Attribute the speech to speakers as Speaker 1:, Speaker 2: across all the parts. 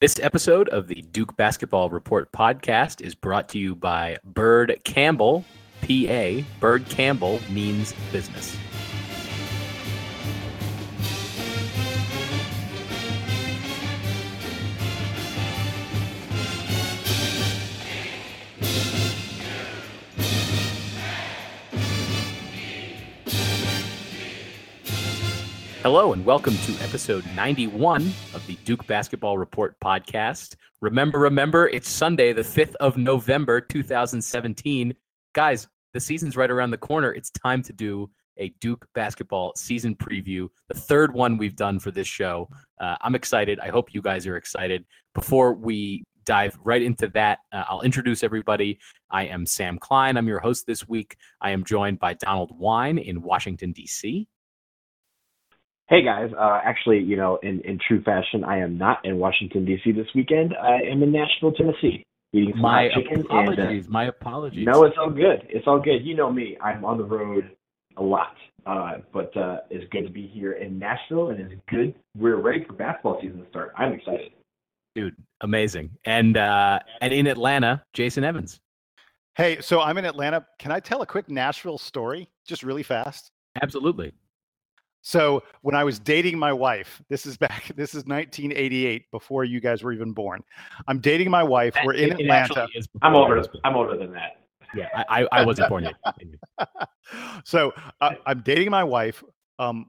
Speaker 1: This episode of the Duke Basketball Report podcast is brought to you by Bird Campbell, PA. Bird Campbell means business. Hello, and welcome to episode 91 of the Duke Basketball Report podcast. Remember, remember, it's Sunday, the 5th of November, 2017. Guys, the season's right around the corner. It's time to do a Duke basketball season preview, the third one we've done for this show. Uh, I'm excited. I hope you guys are excited. Before we dive right into that, uh, I'll introduce everybody. I am Sam Klein. I'm your host this week. I am joined by Donald Wine in Washington, D.C.
Speaker 2: Hey guys, uh, actually, you know, in, in true fashion, I am not in Washington D.C. this weekend. I am in Nashville, Tennessee, eating some
Speaker 1: My
Speaker 2: chicken.
Speaker 1: apologies.
Speaker 2: And, uh,
Speaker 1: my apologies.
Speaker 2: no, it's all good. It's all good. You know me. I'm on the road a lot, uh, but uh, it's good to be here in Nashville, and it's good. We're ready for basketball season to start. I'm excited.
Speaker 1: dude, amazing. And uh, and in Atlanta, Jason Evans.
Speaker 3: Hey, so I'm in Atlanta. Can I tell a quick Nashville story, just really fast?
Speaker 1: Absolutely.
Speaker 3: So when I was dating my wife, this is back, this is 1988, before you guys were even born. I'm dating my wife. We're in
Speaker 1: It- it
Speaker 3: Atlanta.
Speaker 1: actually is
Speaker 2: I'm older. I'm older than that.
Speaker 1: Yeah, I, I I wasn't born yet.
Speaker 3: So uh, I'm dating my wife. Um,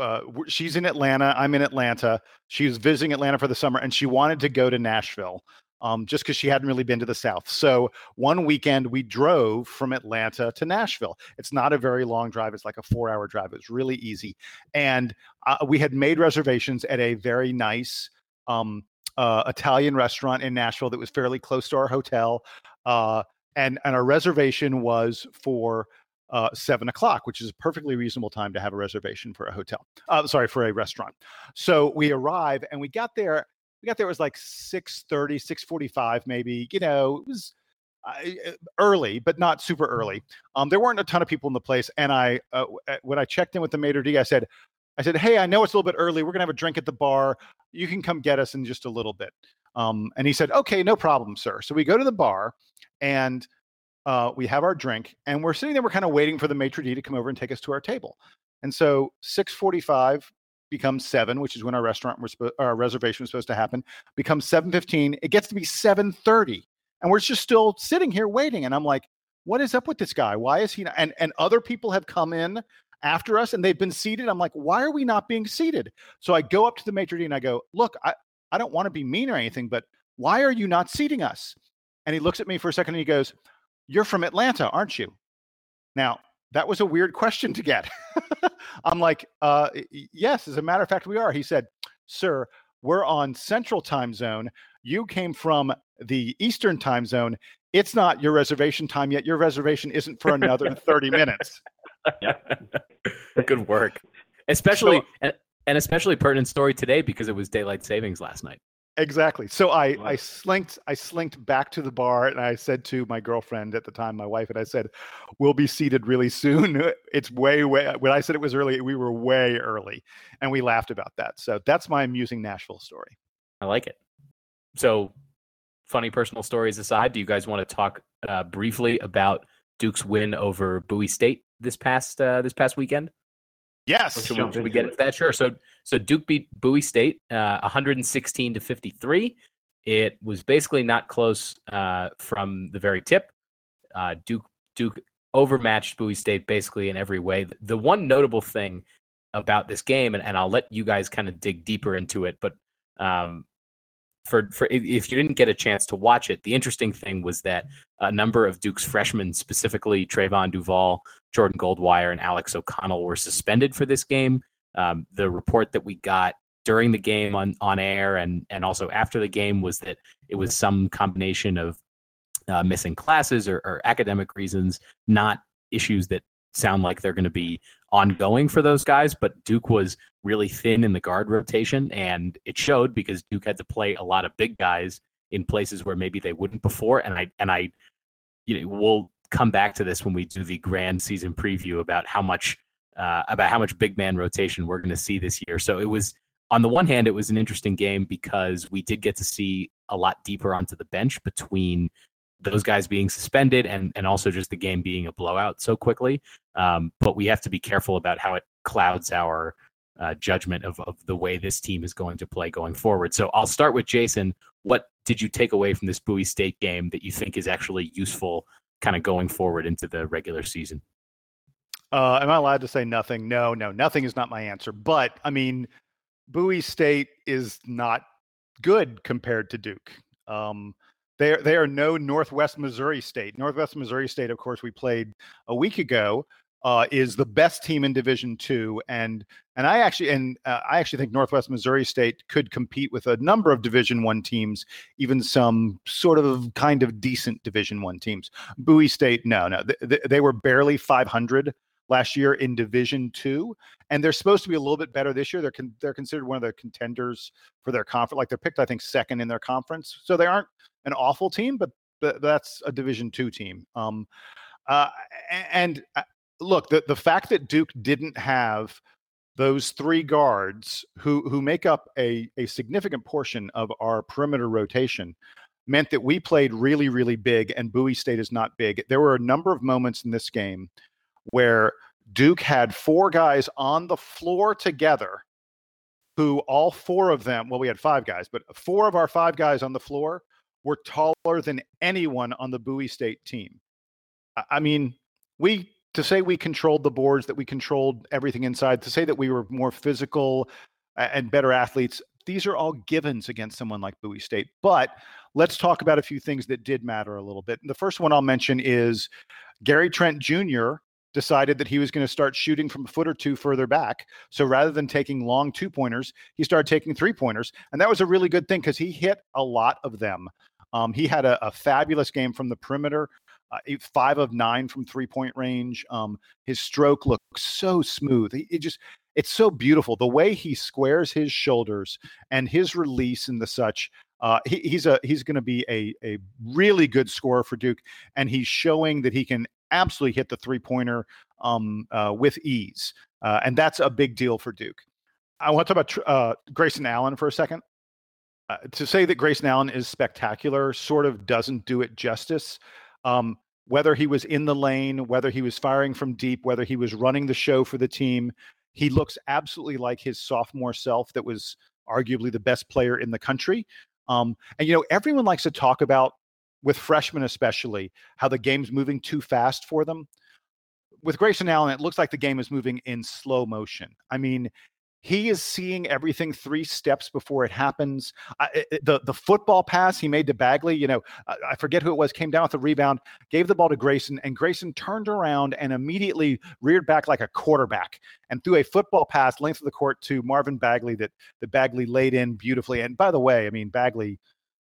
Speaker 3: uh, she's in Atlanta. I'm in Atlanta. She was visiting Atlanta for the summer, and she wanted to go to Nashville, um, just because she hadn't really been to the South. So one weekend we drove from Atlanta to Nashville. It's not a very long drive. It's like a four-hour drive. It's really easy, and uh, we had made reservations at a very nice um, uh, Italian restaurant in Nashville that was fairly close to our hotel. Uh, and and our reservation was for uh, seven o'clock, which is a perfectly reasonable time to have a reservation for a hotel. Uh, sorry, for a restaurant. So we arrive and we got there. We got there it was like 6.30, 6.45 maybe. You know, it was uh, early, but not super early. Um, there weren't a ton of people in the place. And I, uh, uh, when I checked in with the maitre d', I said, I said, hey, I know it's a little bit early. We're gonna have a drink at the bar. You can come get us in just a little bit. Um, and he said, okay, no problem, sir. So we go to the bar and uh, we have our drink and we're sitting there we're kind of waiting for the maitre d to come over and take us to our table and so 6.45 becomes 7 which is when our restaurant was our reservation was supposed to happen becomes 7.15 it gets to be 7.30 and we're just still sitting here waiting and i'm like what is up with this guy why is he not? and and other people have come in after us and they've been seated i'm like why are we not being seated so i go up to the maitre d and i go look i i don't want to be mean or anything but why are you not seating us and he looks at me for a second and he goes, You're from Atlanta, aren't you? Now, that was a weird question to get. I'm like, uh, y- y- Yes, as a matter of fact, we are. He said, Sir, we're on Central Time Zone. You came from the Eastern Time Zone. It's not your reservation time yet. Your reservation isn't for another 30 minutes. Yeah.
Speaker 1: Good work. Especially and, and especially pertinent story today because it was daylight savings last night.
Speaker 3: Exactly. So I I slinked I slinked back to the bar and I said to my girlfriend at the time, my wife, and I said, "We'll be seated really soon." It's way way when I said it was early, we were way early, and we laughed about that. So that's my amusing Nashville story.
Speaker 1: I like it. So, funny personal stories aside, do you guys want to talk uh, briefly about Duke's win over Bowie State this past uh, this past weekend? Or
Speaker 3: Yes.
Speaker 1: should, we, should we get
Speaker 2: it.
Speaker 1: into that? Sure. So, so Duke beat Bowie State, uh, 116 to 53. It was basically not close uh, from the very tip. Uh, Duke Duke overmatched Bowie State basically in every way. The- one notable thing about this game, and, and I'll let you guys kind of dig deeper into it, but um, for for if- if you didn't get a chance to watch it, the interesting thing was that a number of Duke's freshmen, specifically Trevon Duval, Jordan Goldwire, and Alex O'Connell, were suspended for this game. Um, the report that we got during the game on on air and and also after the game was that it was some combination of uh, missing classes or, or academic reasons, not issues that sound like they're going to be ongoing for those guys. But Duke was really thin in the guard rotation, and it showed because Duke had to play a lot of big guys in places where maybe they wouldn't before. And I and I, you know, we'll come back to this when we do the grand season preview about how much uh, about how much big man rotation we're going to see this year. So it was on the one hand, it was an interesting game because we did get to see a lot deeper onto the bench between those guys being suspended and and also just the game being a blowout so quickly. Um, but we have to be careful about how it clouds our uh, judgment of, of the way this team is going to play going forward. So I'll start with Jason. What did you take away from this Bowie State game that you think is actually useful kind of going forward into the regular season?
Speaker 3: Uh, am I allowed to say nothing? No, no, nothing is not my answer. But I mean, Bowie State is not good compared to Duke. Um, they are, they are no Northwest Missouri State. Northwest Missouri State, of course, we played a week ago. Uh, is the best team in Division Two, and and I actually and uh, I actually think Northwest Missouri State could compete with a number of Division One teams, even some sort of kind of decent Division One teams. Bowie State, no, no, they, they were barely 500 last year in Division Two, and they're supposed to be a little bit better this year. They're con- they're considered one of the contenders for their conference. Like they're picked, I think, second in their conference, so they aren't an awful team, but th- that's a Division Two team. Um, uh, and uh, look, the the fact that Duke didn't have those three guards who who make up a a significant portion of our perimeter rotation meant that we played really really big and Bowie State is not big. There were a number of moments in this game where Duke had four guys on the floor together who all four of them, well, we had five guys, but four of our five guys on the floor were taller than anyone on the Bowie State team. I mean, we to say we controlled the boards, that we controlled everything inside, to say that we were more physical and better athletes, these are all givens against someone like Bowie State. But let's talk about a few things that did matter a little bit. The first one I'll mention is Gary Trent Jr decided that he was going to start shooting from a foot or two further back. So rather than taking long two pointers, he started taking three pointers. And that was a really good thing because he hit a lot of them. Um, he had a, a, fabulous game from the perimeter, uh, five of nine from three point range. Um, his stroke looks so smooth. He, it just, it's so beautiful. The way he squares his shoulders and his release and the such. Uh, he, he's a he's going to be a a really good scorer for Duke, and he's showing that he can absolutely hit the three pointer um, uh, with ease. Uh, and that's a big deal for Duke. I want to talk about uh, Grayson Allen for a second. Uh, to say that Grayson Allen is spectacular sort of doesn't do it justice. Um, whether he was in the lane, whether he was firing from deep, whether he was running the show for the team, he looks absolutely like his sophomore self that was arguably the best player in the country. Um, and, you know, everyone likes to talk about with freshmen especially, how the game's moving too fast for them. With Grayson Allen, it looks like the game is moving in slow motion. I mean, he is seeing everything three steps before it happens. I, eh, eh, the the football pass he made to Bagley, you know, I, I forget who it was, came down with the rebound, gave the ball to Grayson, and Grayson turned around and immediately reared back like a quarterback and threw a football pass length of the court to Marvin Bagley that the Bagley laid in beautifully. And by the way, I mean Bagley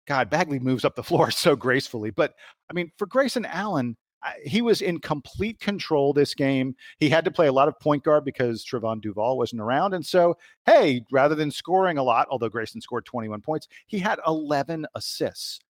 Speaker 3: God, Bagley moves up the floor so gracefully. But I mean, for Grayson Allen, he was in complete control this game. He had to play a lot of point guard because Trevon Duval wasn't around. And so, hey, rather than scoring a lot, although Grayson scored 21 points, he had 11 assists.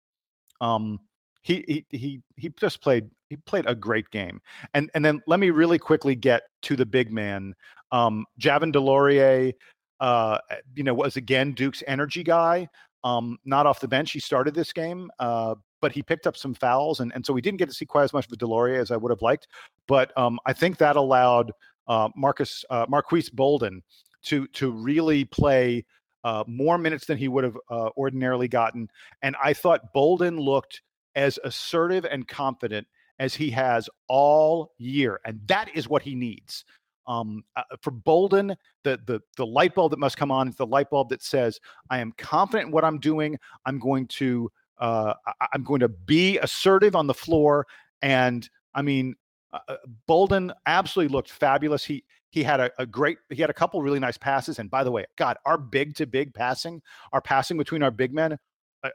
Speaker 3: Um, he he he he just played he played a great game. And and then let me really quickly get to the big man. Um, Javin DeLaurier, uh, you know, was again Duke's energy guy um, not off the bench. He started this game, uh, but he picked up some fouls, and, and so we didn't get to see quite as much of DeLaurier as I would have liked. But um, I think that allowed uh, Marcus uh, Marques Bolden to to really play uh, more minutes than he would have uh, ordinarily gotten. And I thought Bolden looked as assertive and confident as he has all year, and that is what he needs. Um, uh, for Bolden, the, the the light bulb that must come on is the light bulb that says, "I am confident in what I'm doing. I'm going to uh, I, am going to be assertive on the floor." And I mean, uh, uh, Bolden absolutely looked fabulous. He he had a, a, great he had a couple really nice passes. And by the way, God, our big to big passing, our passing between our big men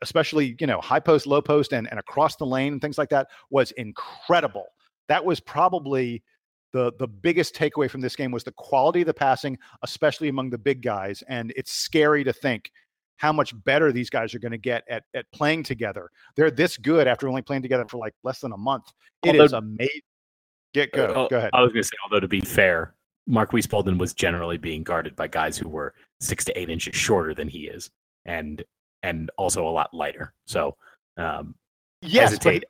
Speaker 3: especially you know high post low post and, and across the lane and things like that was incredible that was probably the the biggest takeaway from this game was the quality of the passing, especially among the big guys. And it's scary to think how much better these guys are going to get at at playing together. They're this good after only playing together for like less than a month. It although, is amazing. Get go. Uh, go ahead.
Speaker 1: I was going to say, although to be fair, Marques Bolden was generally being guarded by guys who were six to eight inches shorter than he is, and and also a lot lighter. So um,
Speaker 3: Yes,
Speaker 1: hesitate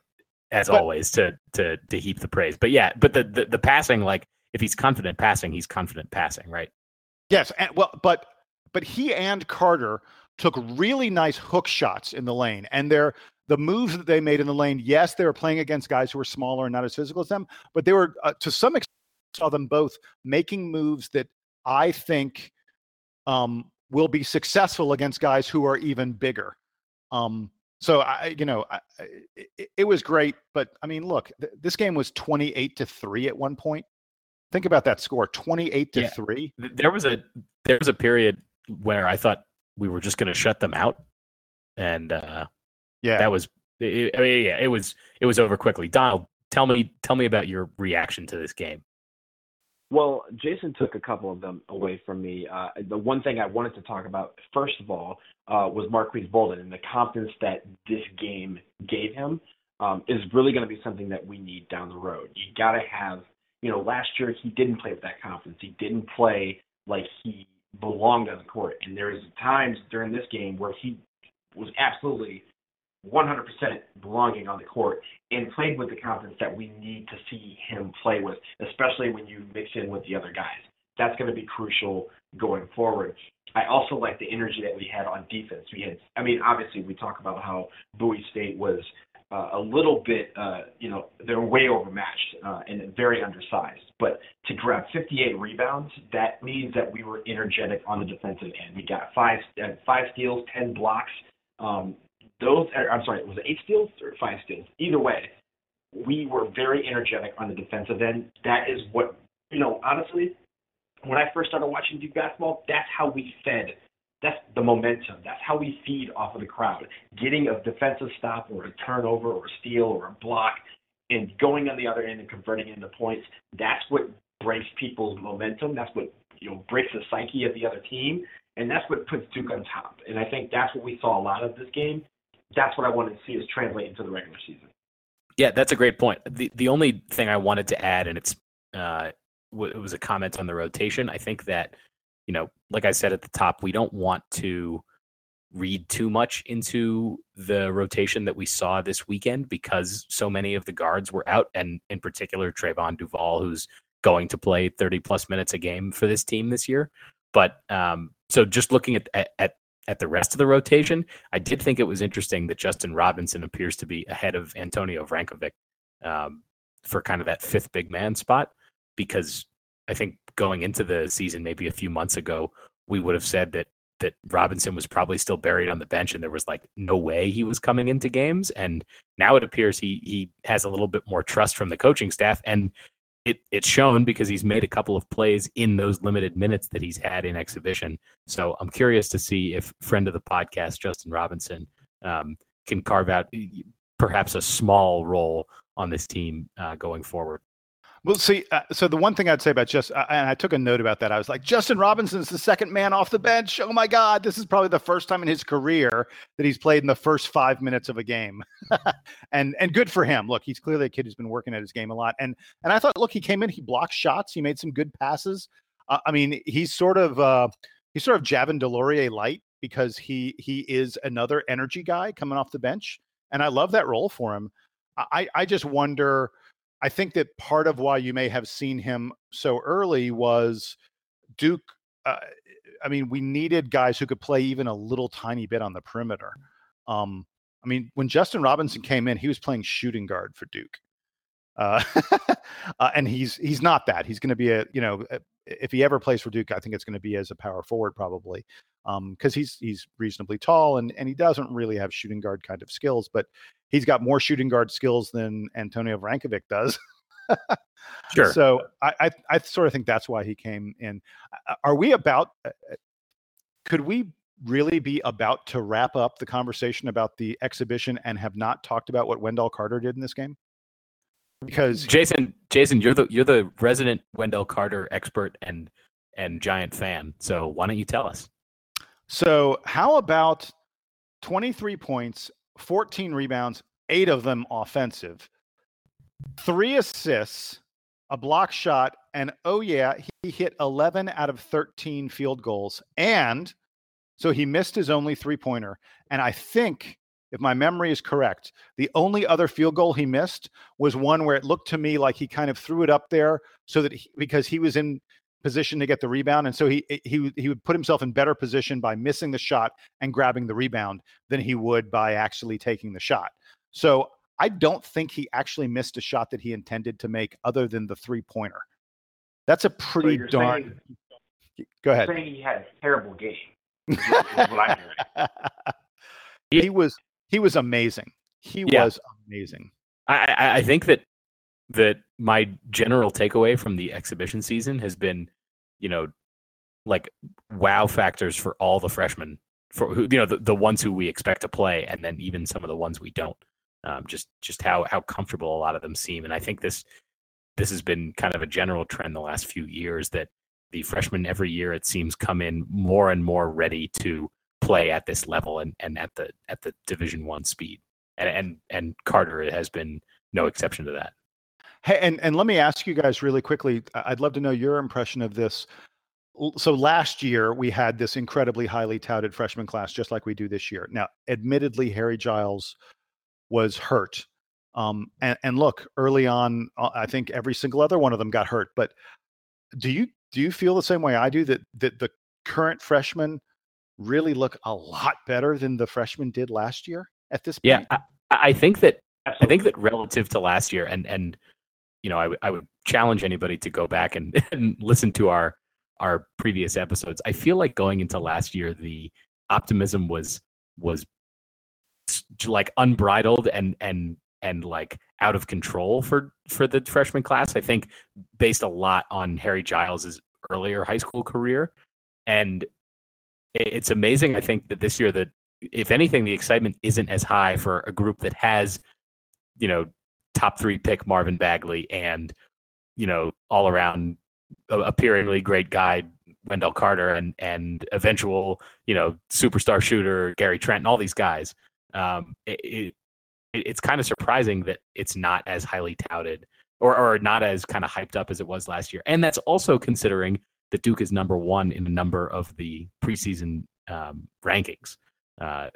Speaker 1: as
Speaker 3: but-
Speaker 1: always to to to heap the praise. But yeah, but the, the the passing, like if he's confident passing, he's confident passing, right?
Speaker 3: yes, and, well, but but he and Carter took really nice hook shots in the lane, and they're the moves that they made in the lane. Yes, they were playing against guys who were smaller and not as physical as them, but they were uh, to some extent saw them both making moves that I think um, will be successful against guys who are even bigger. Um, so I, you know, I, it, it was great, but I mean, look, th- this game was twenty-eight to three at one point. Think about that score, twenty-eight to
Speaker 1: Yeah.
Speaker 3: three.
Speaker 1: There was a there was a period where I thought we were just going to shut them out, and uh,
Speaker 3: Yeah,
Speaker 1: that was it, I mean, yeah, it was it was over quickly. Donald, tell me tell me about your reaction to this game.
Speaker 2: Well, Jason took a couple of them away from me. Uh, the one thing I wanted to talk about, first of all, uh, was Marques Bolden and the confidence that this game gave him um, is really going to be something that we need down the road. You got to have, you know, last year he didn't play with that confidence. He didn't play like he belonged on the court. And there was times during this game where he was absolutely 100% belonging on the court and played with the confidence that we need to see him play with, especially when you mix in with the other guys. That's going to be crucial going forward. I also like the energy that we had on defense. We had, I mean, obviously we talk about how Bowie State was uh, a little bit, uh, you know, they're way overmatched uh, and very undersized. But to grab 58 rebounds, that means that we were energetic on the defensive end. We got five, uh, five steals, 10 blocks. Um, those, I'm sorry, was it eight steals or five steals? Either way, we were very energetic on the defensive end. That is what, you know, honestly, when I first started watching Duke basketball, that's how we fed. That's the momentum. That's how we feed off of the crowd. Getting a defensive stop or a turnover or a steal or a block and going on the other end and converting into points. That's what breaks people's momentum. That's what you know breaks the psyche of the other team, and that's what puts Duke on top. And I think that's what we saw a lot of this game. That's what I wanted to see is translate into the regular season.
Speaker 1: Yeah, that's a great point. The the only thing I wanted to add, and it's uh, w- it was a comment on the rotation. I think that you know, like I said at the top, we don't want to read too much into the rotation that we saw this weekend because so many of the guards were out, and in particular Trevon Duval, who's going to play 30 plus minutes a game for this team this year. But um, so just looking at, at at at the rest of the rotation, I did think it was interesting that Justin Robinson appears to be ahead of Antonio Vrankovic um, for kind of that fifth big man spot because I think going into the season, maybe a few months ago, we would have said that that Robinson was probably still buried on the bench and there was like no way he was coming into games. And now it appears he he has a little bit more trust from the coaching staff and it it's shown because he's made a couple of plays in those limited minutes that he's had in exhibition. So I'm curious to see if friend of the podcast Justin Robinson um, can carve out perhaps a small role on this team uh, going forward.
Speaker 3: Well, see, uh, so the one thing I'd say about just, uh, and I took a note about that. I was like, Justin Robinson's the second man off the bench. Oh my God, this is probably the first time in his career that he's played in the first five minutes of a game, and and good for him. Look, he's clearly a kid who's been working at his game a lot, and and I thought, look, he came in, he blocked shots, he made some good passes. Uh, I mean, he's sort of uh, he's sort of Javin DeLaurier light because he he is another energy guy coming off the bench, and I love that role for him. I I just wonder. I think that part of why you may have seen him so early was Duke. Uh, I mean, we needed guys who could play even a little tiny bit on the perimeter. Um, I mean, when Justin Robinson came in, he was playing shooting guard for Duke, uh, uh, and he's he's not that. He's going to be a you know if he ever plays for Duke, I think it's going to be as a power forward probably because um, he's he's reasonably tall and and he doesn't really have shooting guard kind of skills, but he's got more shooting guard skills than Antonio Vrankovic does.
Speaker 1: Sure.
Speaker 3: So I, I, I sort of think that's why he came in. Are we about? Could we really be about to wrap up the conversation about the exhibition and have not talked about what Wendell Carter did in this game? Because
Speaker 1: Jason, Jason, you're the you're the resident Wendell Carter expert and and giant fan. So why don't you tell us?
Speaker 3: So how about 23 points, 14 rebounds, eight of them offensive, three assists, a block shot, and oh yeah, he hit 11 out of 13 field goals, and so he missed his only three pointer. And I think, if my memory is correct, the only other field goal he missed was one where it looked to me like he kind of threw it up there so that he, because he was in position to get the rebound, and so he eh, he he would put himself in better position by missing the shot and grabbing the rebound than he would by actually taking the shot. So I don't think he actually missed a shot that he intended to make other than the three pointer. That's a pretty
Speaker 2: so
Speaker 3: darn.
Speaker 2: Saying,
Speaker 3: Go ahead.
Speaker 2: Saying he had a terrible game.
Speaker 3: he was he was amazing. He
Speaker 1: Yeah.
Speaker 3: was amazing.
Speaker 1: I, I, think that that my general takeaway from the exhibition season has been, you know, like wow factors for all the freshmen for who you know the, the ones who we expect to play, and then even some of the ones we don't. Um, just just how how comfortable a lot of them seem, and I think this this has been kind of a general trend the last few years that the freshmen every year it seems come in more and more ready to play at this level and, and at the at the division one speed and and and carter has been no exception to that
Speaker 3: Hey, and and let me ask you guys really quickly. I'd love to know your impression of this. So last year we had this incredibly highly touted freshman class, just like we do this year. Now, admittedly, Harry Giles was hurt. Um, and, and look, early on, uh, I think every single other one of them got hurt. But do you do you feel the same way I do that that the current freshmen really look a lot better than the freshmen did last year at this
Speaker 1: yeah
Speaker 3: point?
Speaker 1: I, I think that I think that relative to last year, and and you know, I, w- I would challenge anybody to go back and, and listen to our our previous episodes. I feel like going into last year, the optimism was was like unbridled and and and like out of control for for the freshman class. I think based a lot on Harry Giles's earlier high school career, and it- it's amazing. I think that this year that if anything, the excitement isn't as high for a group that has, you know, top three pick Marvin Bagley and, you know, all around appearingly great guy Wendell Carter and and eventual, you know, superstar shooter Gary Trent and all these guys. Um, it, it, it's kind of surprising that it's not as highly touted or or not as kind of hyped up as it was last year. And that's also considering that Duke is number one in a number of the preseason um, rankings uh,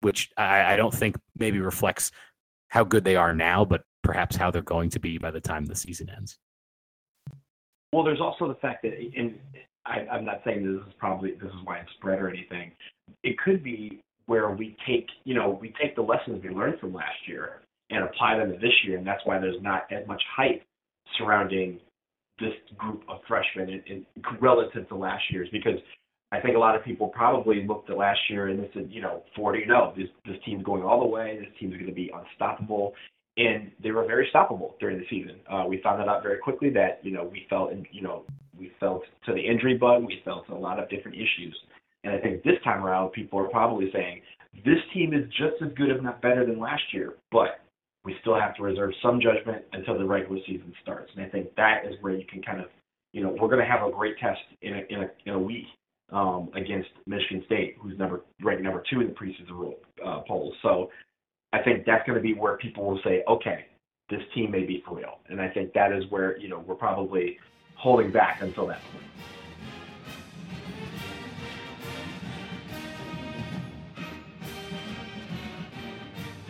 Speaker 1: which I, I don't think maybe reflects how good they are now, but perhaps how they're going to be by the time the season ends.
Speaker 2: Well, there's also the fact that, and I, I'm not saying this is probably this is why it's spread or anything. It could be where we take, you know, we take the lessons we learned from last year and apply them to this year, and that's why there's not as much hype surrounding this group of freshmen in, in, relative to last year's because I think a lot of people probably looked at last year and they said, you know, 40 no, this this team's going all the way. This team's going to be unstoppable, and they were very stoppable during the season. Uh, we found that out very quickly that you know we felt in, you know we felt to the injury bug, we felt to a lot of different issues, and I think this time around people are probably saying this team is just as good, if not better, than last year, but we still have to reserve some judgment until the regular season starts. And I think that is where you can kind of, you know, we're going to have a great test in a, in a, in a week um, against Michigan State, who's number ranked number two in the preseason uh, polls. So I think that's going to be where people will say, okay, this team may be for real. And I think that is where, you know, we're probably holding back until that point.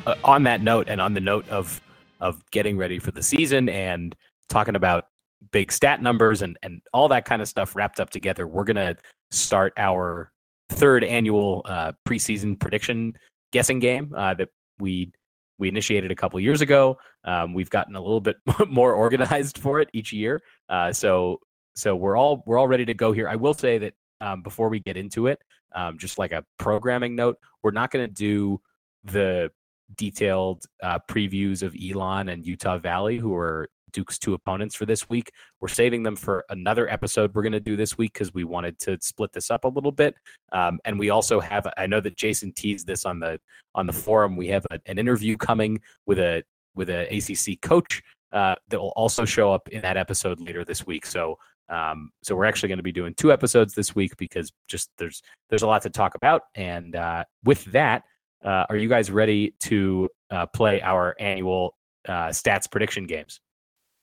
Speaker 1: Uh, on that note, and on the note of of getting ready for the season and talking about big stat numbers and and all that kind of stuff wrapped up together, we're gonna start our third annual uh, preseason prediction guessing game uh, that we we initiated a couple years ago. Um, we've gotten a little bit more organized for it each year, uh, so so we're all we're all ready to go here. I will say that um, before we get into it, um, just like a programming note, we're not going to do the detailed uh, previews of Elon and Utah Valley, who are Duke's two opponents for this week. We're saving them for another episode we're going to do this week because we wanted to split this up a little bit. Um, and we also have, I know that Jason teased this on the on the forum. We have a, an interview coming with a with a ACC coach uh, that will also show up in that episode later this week. So. Um, so we're actually going to be doing two episodes this week because just there's there's a lot to talk about, and uh, with that, uh, are you guys ready to uh, play our annual uh, stats prediction games?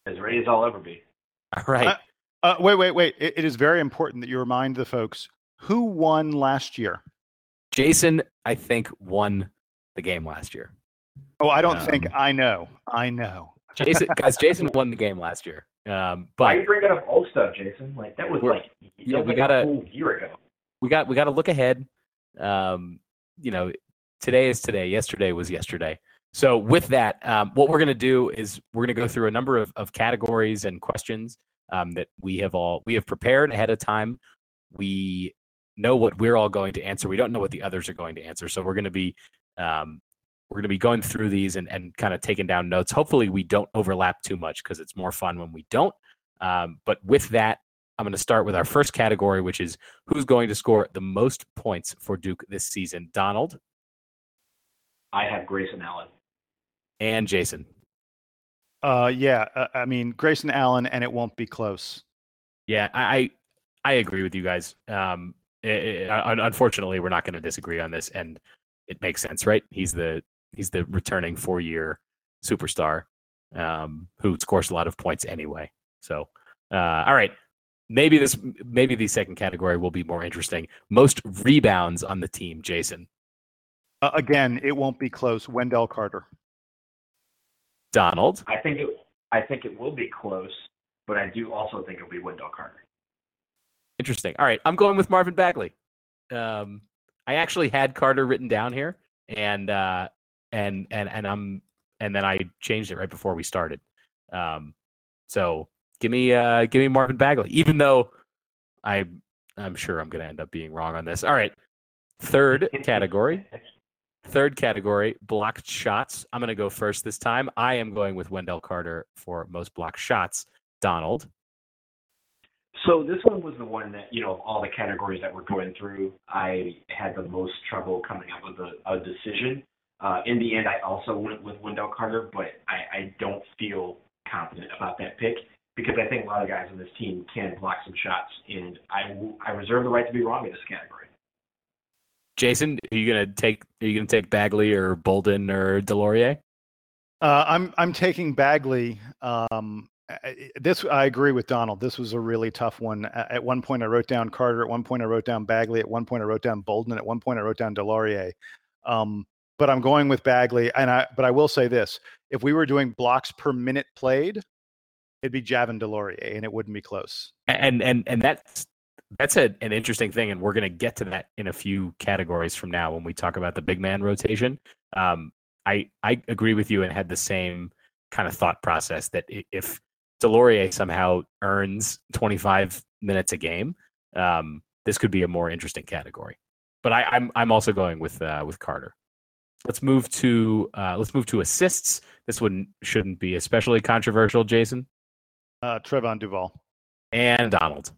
Speaker 2: As ready as I'll ever be.
Speaker 1: All right.
Speaker 3: Uh, Uh, wait, wait, wait. It, it is very important that you remind the folks who won last year.
Speaker 1: Jason, I think, won the game last year.
Speaker 3: Oh, I don't um, think I know. I know.
Speaker 1: Jason, guys, Jason won the game last year. Um, but
Speaker 2: why are you bringing up old stuff, Jason? Like that was like yeah, we like gotta a year ago.
Speaker 1: We got we got to look ahead. Um, you know, today is today. Yesterday was yesterday. So with that, um, what we're going to do is we're going to go through a number of, of categories and questions um, that we have all we have prepared ahead of time. We know what we're all going to answer. We don't know what the others are going to answer. So we're going to be um, we're going to be going through these and, and kind of taking down notes. Hopefully, we don't overlap too much because it's more fun when we don't. Um, but with that, I'm going to start with our first category, which is who's going to score the most points for Duke this season. Donald.
Speaker 2: I have Grayson Allen.
Speaker 1: And Jason.
Speaker 3: Uh, yeah, uh, I mean Grayson Allen, and it won't be close.
Speaker 1: Yeah, I I agree with you guys. Um, it, it, unfortunately, we're not going to disagree on this, and it makes sense, right? He's the he's the returning four year superstar um, who scores a lot of points anyway. So, uh, all right, maybe this maybe the second category will be more interesting. Most rebounds on the team, Jason.
Speaker 3: Uh, again, it won't be close. Wendell Carter.
Speaker 1: Donald.
Speaker 2: I think it. I think it will be close, but I do also think it'll be Wendell Carter.
Speaker 1: Interesting. All right, I'm going with Marvin Bagley. Um, I actually had Carter written down here, and uh, and and and I'm and then I changed it right before we started. Um, so give me uh, give me Marvin Bagley, even though I I'm sure I'm going to end up being wrong on this. All right, third category. Third category, blocked shots. I'm going to go first this time. I am going with Wendell Carter for most blocked shots. Donald.
Speaker 2: So this one was the one that, you know, of all the categories that we're going through, I had the most trouble coming up with a, a decision. Uh, in the end, I also went with Wendell Carter, but I, I don't feel confident about that pick because I think a lot of guys on this team can block some shots, and I, I reserve the right to be wrong in this category.
Speaker 1: Jason, are you gonna take are you gonna take Bagley or Bolden or DeLaurier?
Speaker 3: Uh, I'm I'm taking Bagley. Um, this I agree with Donald. This was a really tough one. At one point, I wrote down Carter. At one point, I wrote down Bagley. At one point, I wrote down Bolden. At one point, I wrote down DeLaurier. Um, but I'm going with Bagley. And I but I will say this: if we were doing blocks per minute played, it'd be Javin DeLaurier, and it wouldn't be close.
Speaker 1: And and and that's that's a, an interesting thing, and we're going to get to that in a few categories from now when we talk about the big man rotation. Um, I I agree with you and had the same kind of thought process that if DeLaurier somehow earns 25 minutes a game, um, this could be a more interesting category. But I, am I'm, I'm also going with uh, with Carter. Let's move to uh, let's move to assists. This one shouldn't be especially controversial, Jason.
Speaker 3: Uh, Trevon Duval
Speaker 1: and Donald.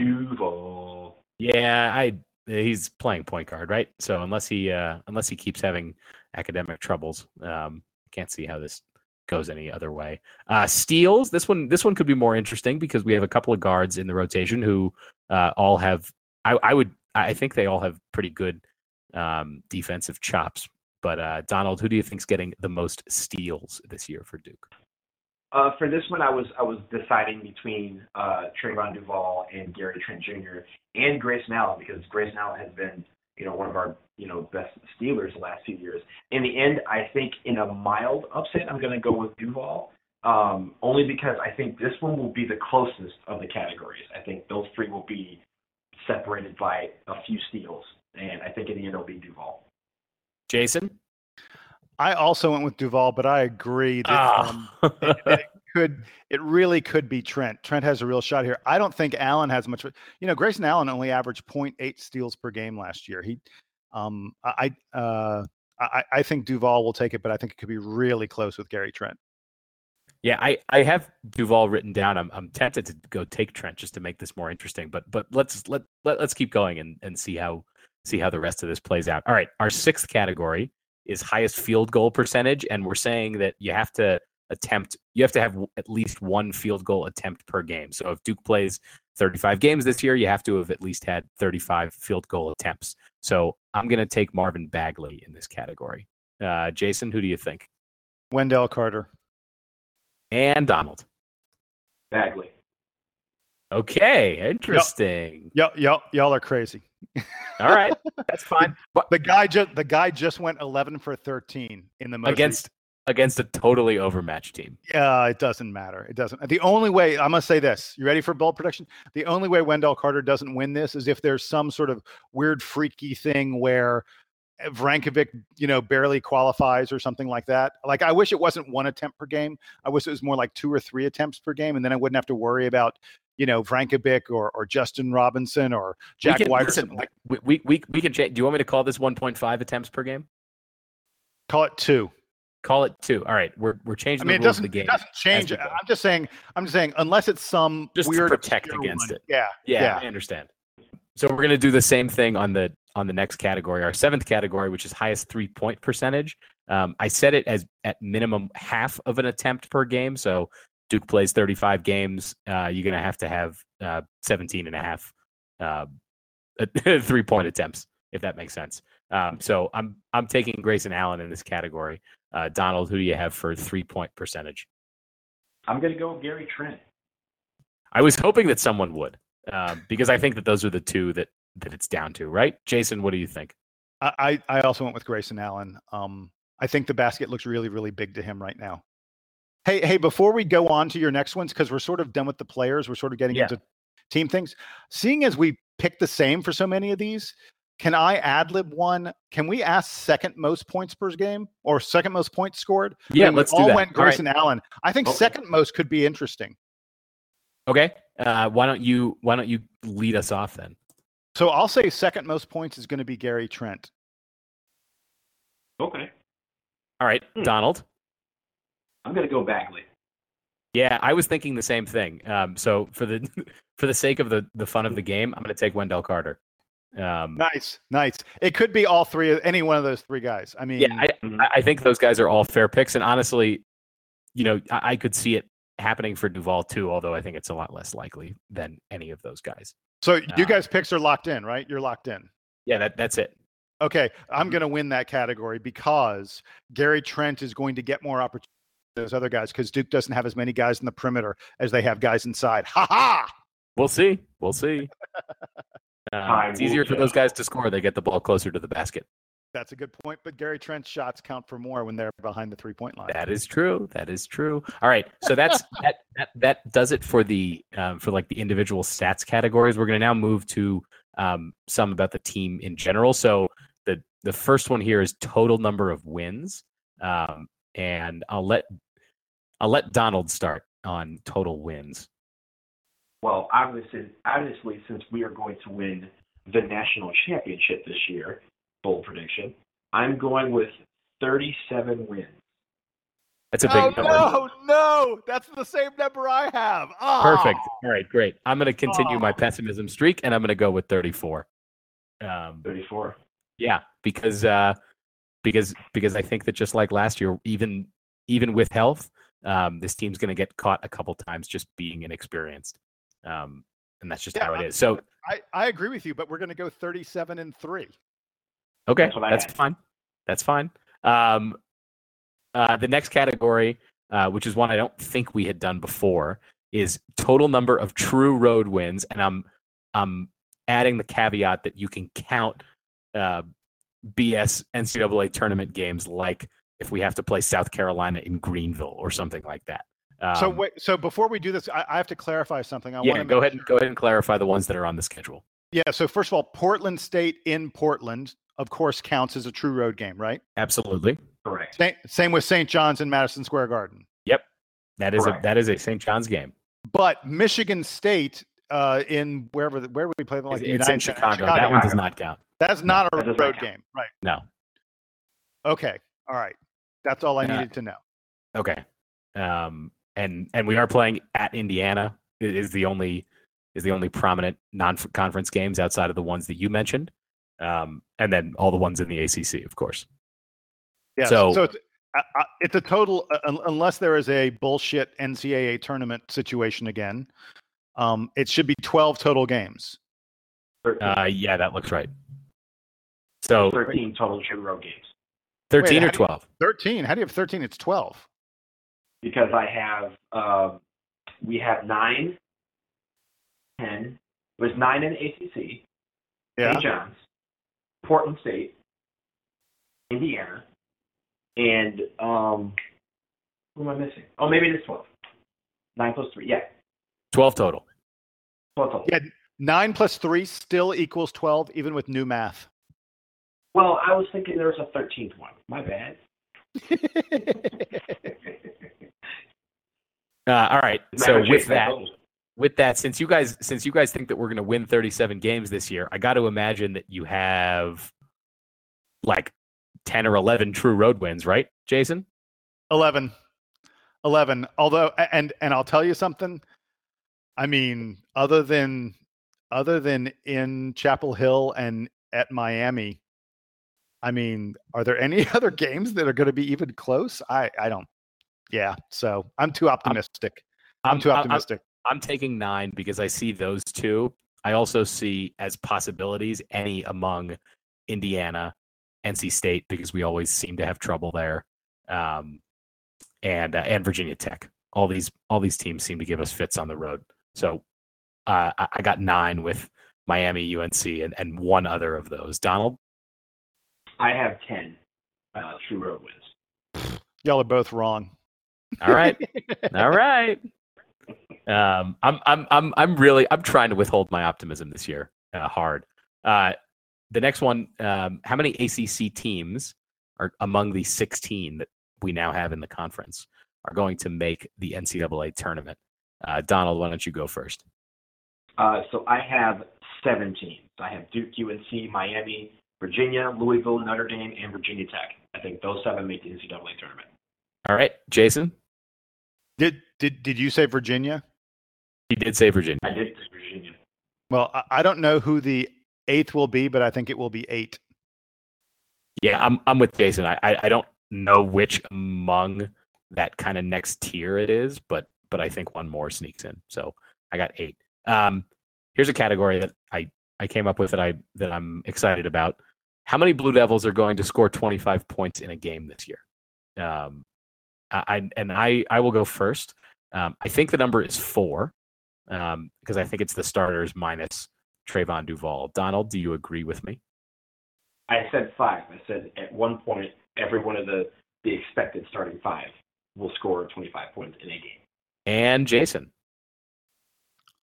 Speaker 2: Duval.
Speaker 1: Yeah, I he's playing point guard, right? So unless he uh, unless he keeps having academic troubles, um, can't see how this goes any other way. Uh, steals. This one this one could be more interesting because we have a couple of guards in the rotation who uh, all have. I, I would I think they all have pretty good um, defensive chops. But uh, Donald, who do you think's getting the most steals this year for Duke?
Speaker 2: Uh, for this one, I was I was deciding between uh, Trevon Duval and Gary Trent Jr. and Grace Allen because Grace Allen has been you know one of our you know best stealers the last few years. In the end, I think in a mild upset, I'm going to go with Duval. Um, only because I think this one will be the closest of the categories. I think those three will be separated by a few steals, and I think in the end it'll be Duval.
Speaker 1: Jason.
Speaker 3: I also went with Duval, but I agree that um, it, it, could it really could be Trent. Trent has a real shot here. I don't think Allen has much. You know, Grayson Allen only averaged 0.8 steals per game last year. He, um, I, uh, I, I think Duval will take it, but I think it could be really close with Gary Trent.
Speaker 1: Yeah, I, I have Duval written down. I'm I'm tempted to go take Trent just to make this more interesting, but but let's let, let let's keep going and, and see how see how the rest of this plays out. All right, our sixth category is highest field goal percentage, and we're saying that you have to attempt, you have to have at least one field goal attempt per game. So if Duke plays 35 games this year, you have to have at least had 35 field goal attempts. So I'm going to take Marvin Bagley in this category. Uh, Jason, who do you think?
Speaker 3: Wendell Carter.
Speaker 1: And Donald.
Speaker 2: Bagley.
Speaker 1: Okay, interesting.
Speaker 3: Y'all, y'all, y'all are crazy.
Speaker 1: All right, that's fine. But
Speaker 3: The guy just the guy just went 11 for 13 in the most
Speaker 1: against against a totally overmatched team.
Speaker 3: Yeah, it doesn't matter. It doesn't. The only way I'm gonna say this. You ready for bold prediction? The only way Wendell Carter doesn't win this is if there's some sort of weird, freaky thing where Vrankovic, you know, barely qualifies or something like that. Like I wish it wasn't one attempt per game. I wish it was more like two or three attempts per game, and then I wouldn't have to worry about you know Vrankovic or or Justin Robinson or Jack
Speaker 1: we can,
Speaker 3: White.
Speaker 1: listen,
Speaker 3: like
Speaker 1: we, we we we can change. Do you want me to call this 1.5 attempts per game?
Speaker 3: call it two.
Speaker 1: Call it two. All right, we're we're
Speaker 3: I
Speaker 1: changing
Speaker 3: mean, it
Speaker 1: rules
Speaker 3: doesn't,
Speaker 1: of the game.
Speaker 3: it doesn't change. it. I'm just saying. I'm just saying. Unless it's some
Speaker 1: Just to
Speaker 3: weird
Speaker 1: protect against
Speaker 3: one.
Speaker 1: it.
Speaker 3: Yeah.
Speaker 1: Yeah,
Speaker 3: Yeah.
Speaker 1: I understand. So we're gonna do the same thing on the on the next category, our seventh category, which is highest three point percentage. Um, I set it as at minimum half of an attempt per game. So Duke plays 35 games. Uh, you're gonna have to have uh, 17 and a half uh, three point attempts, if that makes sense. Um, so I'm I'm taking Grayson Allen in this category. Uh, Donald, who do you have for three point percentage?
Speaker 2: I'm going to go with Gary Trent.
Speaker 1: I was hoping that someone would, um, because I think that those are the two that that it's down to, right? Jason, what do you think?
Speaker 3: I, I I also went with Grayson Allen. Um, I think the basket looks really, really big to him right now. Hey, hey, before we go on to your next ones, because we're sort of done with the players, we're sort of getting
Speaker 1: Yeah.
Speaker 3: into team things. Seeing as we picked the same for so many of these, can I ad lib one? Can we ask second most points per game or second most points scored? I
Speaker 1: Yeah,
Speaker 3: mean,
Speaker 1: let's do
Speaker 3: all
Speaker 1: that.
Speaker 3: went
Speaker 1: All right.
Speaker 3: Grayson Allen. I think
Speaker 2: Okay.
Speaker 3: second most could be interesting.
Speaker 1: Okay, uh, why don't you why don't you lead us off then?
Speaker 3: So I'll say second most points is going to be Gary Trent.
Speaker 2: Okay.
Speaker 1: All right,
Speaker 2: Hmm.
Speaker 1: Donald.
Speaker 2: I'm going to go Bagley.
Speaker 1: Yeah, I was thinking the same thing. Um, so for the for the sake of the the fun of the game, I'm going to take Wendell Carter. Um,
Speaker 3: Nice, nice. It could be all three of any one of those three guys. I mean,
Speaker 1: yeah, I,
Speaker 2: Mhm.
Speaker 1: I- I think those guys are all fair picks, and honestly, you know, I, I could see it happening for Duval too. Although I think it's a lot less likely than any of those guys.
Speaker 3: so you guys picks are locked in, right? You're locked in.
Speaker 1: Yeah, that that's it.
Speaker 3: Okay, I'm
Speaker 1: Mm-hmm.
Speaker 3: going to win that category because Gary Trent is going to get more opportunities than those other guys because Duke doesn't have as many guys in the perimeter as they have guys inside. Ha ha!
Speaker 1: We'll see. We'll see. Uh, it's easier for those guys to score. They get the ball closer to the basket.
Speaker 3: That's a good point. But Gary Trent's shots count for more when they're behind the three point line.
Speaker 1: That is true. That is true. All right. So that's that that that does it for the um, for like the individual stats categories. We're going to now move to um, some about the team in general. So the the first one here is total number of wins, um, and I'll let I'll let Donald start on total wins.
Speaker 2: Well, obviously, obviously, since we are going to win the national championship this year, bold prediction, I'm going with 37 wins.
Speaker 1: That's a big
Speaker 3: oh
Speaker 1: number.
Speaker 3: no, no! That's the same number I have. Ah!
Speaker 1: Perfect. All right, great. I'm going to continue my
Speaker 3: Oh.
Speaker 1: pessimism streak, and I'm going to go with 34. Um,
Speaker 2: 34.
Speaker 1: yeah, because uh, because because I think that just like last year, even even with health, um, this team's going to get caught a couple times just being inexperienced, um, and that's just
Speaker 3: Yeah,
Speaker 1: how it is. So
Speaker 3: I, I agree with you, but we're going to go 37 and three.
Speaker 1: okay,
Speaker 2: That's what I
Speaker 1: that's fine. That's fine. Um, uh, the next category, uh, which is one I don't think we had done before, is total number of true road wins, and I'm I'm adding the caveat that you can count uh, BS NCAA tournament games like if we have to play South Carolina in Greenville or something like that. Um,
Speaker 3: so wait, so before we do this, I, I have to clarify something. I
Speaker 1: yeah,
Speaker 3: want to
Speaker 1: go ahead and go ahead and clarify the ones that are on the schedule.
Speaker 3: Yeah. So first of all, Portland State in Portland, of course, counts as a true road game, right?
Speaker 1: Absolutely,
Speaker 2: Correct.
Speaker 3: Same, same with St. John's in Madison Square Garden. Yep.
Speaker 1: That is a that is a St. John's game.
Speaker 3: But Michigan State uh, in wherever the- where would we play them? Like
Speaker 1: It's, it's in
Speaker 3: United States-
Speaker 1: Chicago. That one does not count.
Speaker 3: That's not a
Speaker 2: That
Speaker 3: road
Speaker 2: count.
Speaker 3: game, right?
Speaker 1: No.
Speaker 3: Okay. All right. That's all I
Speaker 1: Uh,
Speaker 3: needed to know.
Speaker 1: Okay. Um, and and we are playing at Indiana. i- Is the only is the only prominent non-conference games outside of the ones that you mentioned, um, and then all the ones in the ACC, of course.
Speaker 3: Yeah.
Speaker 1: so-
Speaker 3: So, it's, uh, uh, it's a total, uh, unless there is a bullshit NCAA tournament situation again. Um, it should be 12 total games.
Speaker 1: Uh, yeah, that looks right. So
Speaker 2: 13 total true road games.
Speaker 1: Thirteen
Speaker 3: how
Speaker 1: or
Speaker 3: do you-
Speaker 1: twelve?
Speaker 3: 13. How do you have 13? It's 12.
Speaker 2: Because I have, um, we have nine ten. It was nine in the ACC.
Speaker 3: Yeah.
Speaker 2: St. John's, Portland State, Indiana, and um, who am I missing? Oh, maybe it is twelve. Nine plus three, yeah,
Speaker 1: 12 total.
Speaker 2: twelve total.
Speaker 3: Yeah. Nine plus three still equals 12, even with new math.
Speaker 2: Well, I was thinking there was a thirteenth one. My bad.
Speaker 1: Uh, all right. So with that, with that, since you guys since you guys think that we're going to win 37 games this year, I got to imagine that you have like 10 or 11 true road wins, right, Jason?
Speaker 3: 11 11 although and and i'll tell you something i mean other than other than in chapel hill and at miami i mean are there any other games that are going to be even close i i don't yeah so i'm too optimistic i'm, too
Speaker 1: I'm-
Speaker 3: optimistic
Speaker 1: I'm taking nine because I see those two. I also see as possibilities any among Indiana, NC State because we always seem to have trouble there, um, and uh, and Virginia Tech. All these all these teams seem to give us fits on the road. So uh, I, I got nine with Miami, UNC, and, and one other of those. Donald,
Speaker 2: I have ten uh, true road wins.
Speaker 3: y'all are both wrong
Speaker 1: all right, all right. Um, I'm I'm I'm I'm really I'm trying to withhold my optimism this year uh, hard. Uh, the next one, um, how many ACC teams are among the 16 that we now have in the conference are going to make the NCAA tournament? Uh, Donald, why don't you go first?
Speaker 2: Uh, so I have seven teams. I have Duke, UNC, Miami, Virginia, Louisville, Notre Dame, and Virginia Tech. I think those seven make the NCAA tournament.
Speaker 1: All right, Jason.
Speaker 3: did did did you say virginia
Speaker 1: He did say Virginia.
Speaker 2: I did say Virginia.
Speaker 3: well I, I don't know who the eighth will be but i think it will be eight
Speaker 1: Yeah, I'm I'm with Jason. I I, I don't know which among that kind of next tier it is, but but I think one more sneaks in. So I got eight. Um, here's a category that I I came up with that I that I'm excited about. How many Blue Devils are going to score 25 points in a game this year? Um, I, and I I will go first. Um, I think the number is four um, because I think it's the starters minus Trevon Duval. Donald, do you agree with me?
Speaker 2: I said five. I said at one point every one of the the expected starting five will score 25 points in a game.
Speaker 1: And Jason.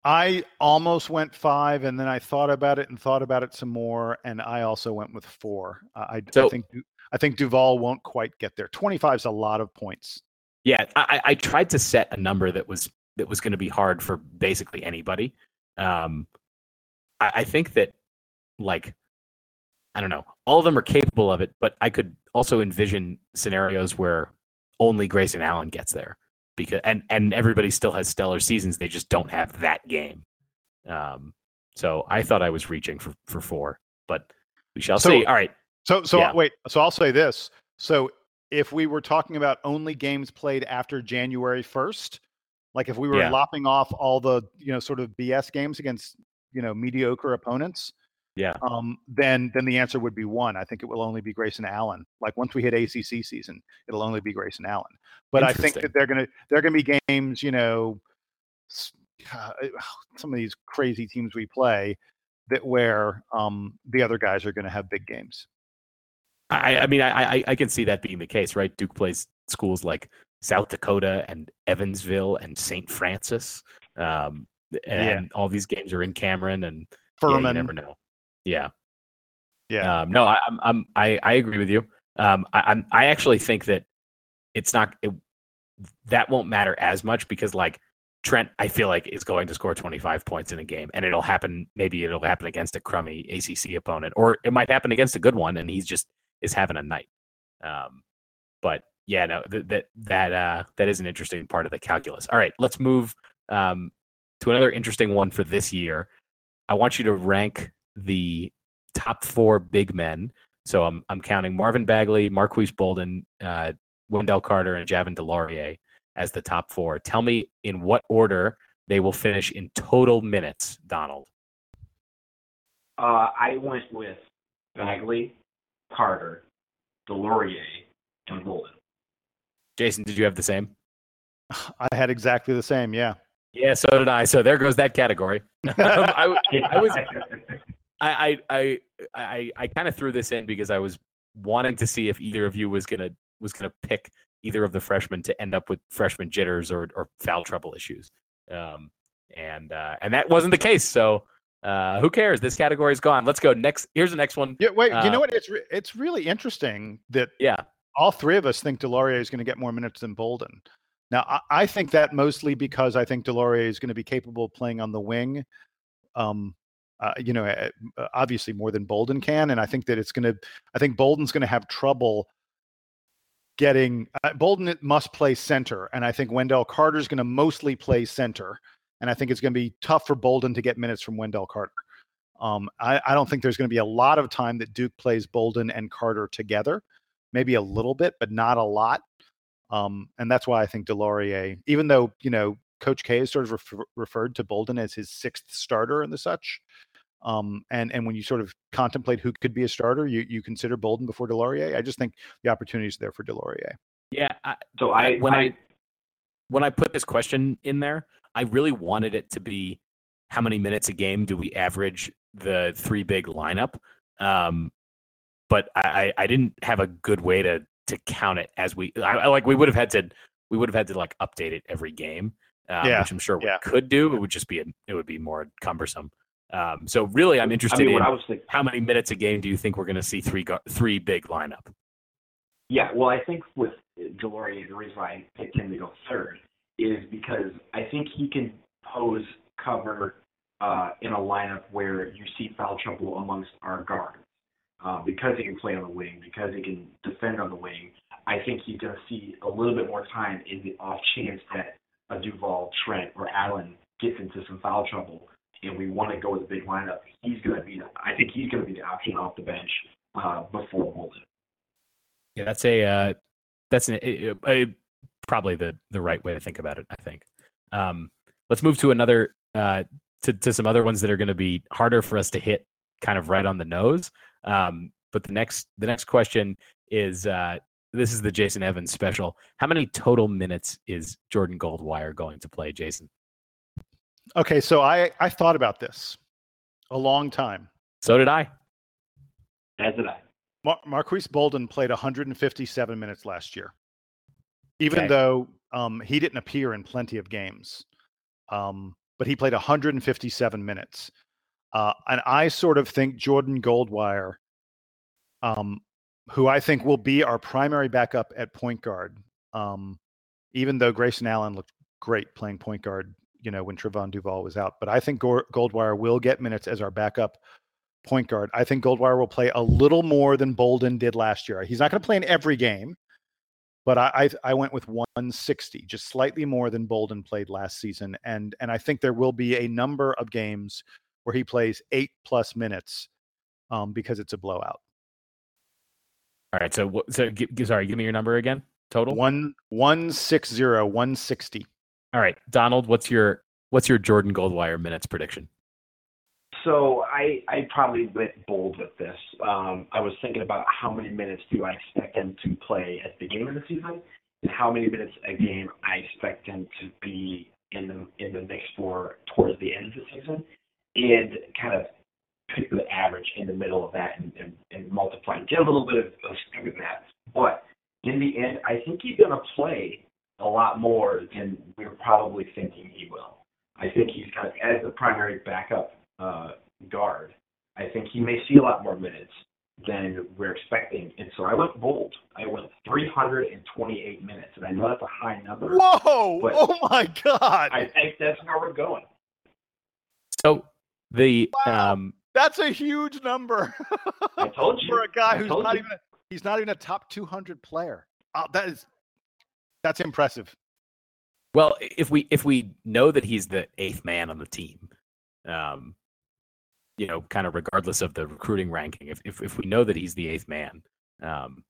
Speaker 3: I almost went five, and then I thought about it and thought about it some more, and I also went with four. I, I- I think I think Duval won't quite get there. Twenty five is a lot of points.
Speaker 1: Yeah, I, I I tried to set a number that was that was going to be hard for basically anybody. Um, I, I think that like I don't know, all of them are capable of it, but I could also envision scenarios where only Grayson Allen gets there because and and everybody still has stellar seasons. They just don't have that game. Um, so I thought I was reaching for for four, but we shall
Speaker 3: So-
Speaker 1: see. All right,
Speaker 3: So so
Speaker 1: Yeah.
Speaker 3: wait. So I'll say this. So if we were talking about only games played after January first, like if we were
Speaker 1: Yeah.
Speaker 3: lopping off all the you know sort of BS games against you know mediocre opponents,
Speaker 1: yeah,
Speaker 3: um, then then the answer would be one. I think it will only be Grayson Allen. Like once we hit ACC season, it'll only be Grayson Allen. But I think that they're gonna they're gonna be games. You know, uh, some of these crazy teams we play that where um, the other guys are going to have big games.
Speaker 1: I, I mean, I, I I can see that being the case, right? Duke plays schools like South Dakota and Evansville and St. Francis, um, and all these games are in Cameron, and yeah, you
Speaker 3: Furman,
Speaker 1: never know. Yeah,
Speaker 3: yeah,
Speaker 1: Um, no, I, I'm, I'm, I, I agree with you. Um, I, I'm, I actually think that it's not it, that won't matter as much because like Trent, I feel like is going to score 25 points in a game, and it'll happen. Maybe it'll happen against a crummy ACC opponent, or it might happen against a good one, and he's just is having a night. Um, but yeah, no, th- that that uh, that is an interesting part of the calculus. All right, let's move um, to another interesting one for this year. I want you to rank the top four big men. So I'm I'm counting Marvin Bagley, Marques Bolden, uh, Wendell Carter, and Javin DeLaurier as the top four. Tell me in what order they will finish in total minutes, Donald.
Speaker 2: Uh, I went with Bagley, Carter, DeLaurier, and Bolden.
Speaker 1: Jason, did you have the same?
Speaker 3: I had exactly the same. Yeah,
Speaker 1: Yeah, so did I. So there goes that category. um, I, I was I I I I kind of threw this in because I was wanting to see if either of you was gonna was gonna pick either of the freshmen to end up with freshman jitters or or foul trouble issues. Um, and uh, and that wasn't the case. So uh, who cares? This category is gone. Let's go next. Here's the next one.
Speaker 3: Yeah, wait.
Speaker 1: Uh,
Speaker 3: you know what? It's re- it's really interesting that
Speaker 1: Yeah,
Speaker 3: all three of us think DeLaurier is going to get more minutes than Bolden. Now, I, I think that mostly because I think DeLaurier is going to be capable of playing on the wing. Um, uh, you know, uh, uh, obviously more than Bolden can, and I think that it's going to. I think Bolden's going to have trouble getting. Uh, Bolden must play center, and I think Wendell Carter is going to mostly play center, and I think it's going to be tough for Bolden to get minutes from Wendell Carter. Um, I, I don't think there's going to be a lot of time that Duke plays Bolden and Carter together. Maybe a little bit, but not a lot. Um, and that's why I think DeLaurier, even though you know Coach K has sort of refer- referred to Bolden as his sixth starter and the such, um, and and when you sort of contemplate who could be a starter, you you consider Bolden before DeLaurier. I just think the opportunity is there for DeLaurier.
Speaker 1: yeah. I,
Speaker 2: so I
Speaker 1: when
Speaker 2: I,
Speaker 1: I when I put this question in there, I really wanted it to be how many minutes a game do we average the three big lineup. Um, but I, I I didn't have a good way to to count it as we I, I like we would have had to we would have had to like update it every game, um,
Speaker 3: Yeah,
Speaker 1: which I'm sure we
Speaker 3: yeah.
Speaker 1: could do. It would just be a, it would be more cumbersome. Um, so really, I'm
Speaker 2: I
Speaker 1: interested
Speaker 2: mean,
Speaker 1: in
Speaker 2: I was thinking.
Speaker 1: how many minutes a game do you think we're going to see three three big lineup?
Speaker 2: Yeah, well, I think with DeLaurier, the reason why I picked him to go third is because I think he can pose cover uh, in a lineup where you see foul trouble amongst our guards. Uh, because he can play on the wing, because he can defend on the wing, I think he's going to see a little bit more time in the off chance that a Duval, Trent, or Allen gets into some foul trouble, and we want to go with a big lineup. He's going to be, I think he's going to be the option off the bench uh, before Bolden.
Speaker 1: Yeah, that's a uh, that's an, a, a, probably the the right way to think about it. I think. Um, let's move to another uh, to to some other ones that are going to be harder for us to hit, kind of right on the nose. Um, but the next the next question is uh, this is the Jason Evans special. How many total minutes is Jordan Goldwire going to play, Jason?
Speaker 3: Okay, so I I thought about this a long time.
Speaker 1: So did I.
Speaker 2: As did I.
Speaker 3: Mar- Marques Bolden played 157 minutes last year, even
Speaker 1: Okay.
Speaker 3: though um, he didn't appear in plenty of games. Um, but he played 157 minutes, uh, and I sort of think Jordan Goldwire, um, who I think will be our primary backup at point guard, um, even though Grayson Allen looked great playing point guard, you know, when Trevon Duval was out. But I think Goldwire will get minutes as our backup point guard. I think Goldwire will play a little more than Bolden did last year. He's not going to play in every game, but I, I I went with 160, just slightly more than Bolden played last season, and and I think there will be a number of games where he plays eight plus minutes um, because it's a blowout.
Speaker 1: All right. So so sorry, give me your number again. Total.
Speaker 3: One one six zero one sixty.
Speaker 1: All right, Donald. What's your what's your Jordan Goldwire minutes prediction?
Speaker 2: So I I probably went bold with this. Um, I was thinking about how many minutes do I expect him to play at the beginning of the season, and how many minutes a game I expect him to be in the in the mix for towards the end of the season, and kind of pick the average in the middle of that and, and, and multiply. Get a little bit of, of math, but in the end, I think he's going to play a lot more than we're probably thinking he will. I think he's got as the primary backup uh, guard. I think he may see a lot more minutes than we're expecting, and so I went bold. I went 328 minutes, and I know that's a high number.
Speaker 3: Whoa!
Speaker 2: But-
Speaker 3: oh my God!
Speaker 2: I think that's where we're going.
Speaker 1: So the
Speaker 3: Wow.
Speaker 1: um
Speaker 3: That's a huge number
Speaker 2: I told you.
Speaker 3: for a guy who's not
Speaker 2: you.
Speaker 3: even a, he's not even a top 200 player. Uh, that is that's impressive.
Speaker 1: well, if we if we know that he's the eighth man on the team, um, you know, kind of regardless of the recruiting ranking, if if, if we know that he's the eighth man, um,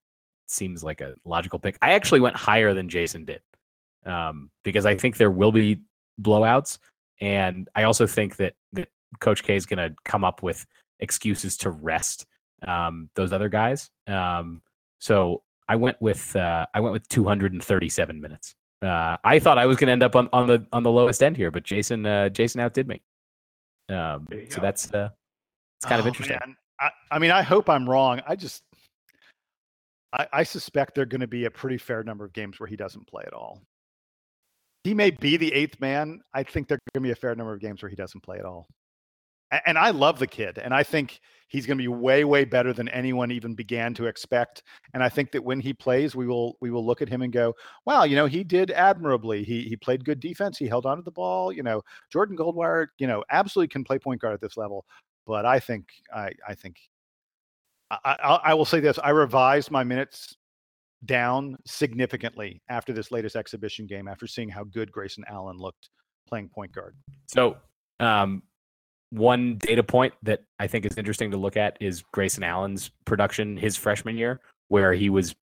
Speaker 1: seems like a logical pick. I actually went higher than Jason did, um, because I think there will be blowouts, and I also think that that Coach K is going to come up with excuses to rest um, those other guys. Um, so I went with uh, I went with 237 minutes. Uh, I thought I was going to end up on, on the on the lowest end here, but Jason uh, Jason outdid me. Um, so
Speaker 2: go.
Speaker 1: that's uh, it's kind of
Speaker 3: Oh,
Speaker 1: interesting.
Speaker 3: man. I, I mean, I hope I'm wrong. I just, I, I suspect there are going to be a pretty fair number of games where he doesn't play at all. He may be the eighth man. I think there are going to be a fair number of games where he doesn't play at all. And I love the kid, and I think he's going to be way, way better than anyone even began to expect. And I think that when he plays, we will we will look at him and go, "Wow, you know, he did admirably. He he played good defense. He held onto the ball. You know, Jordan Goldwire, you know, absolutely can play point guard at this level." But I think I I think I, I, I will say this: I revised my minutes down significantly after this latest exhibition game. After seeing how good Grayson Allen looked playing point guard.
Speaker 1: So, um, one data point that I think is interesting to look at is Grayson Allen's production his freshman year, where he was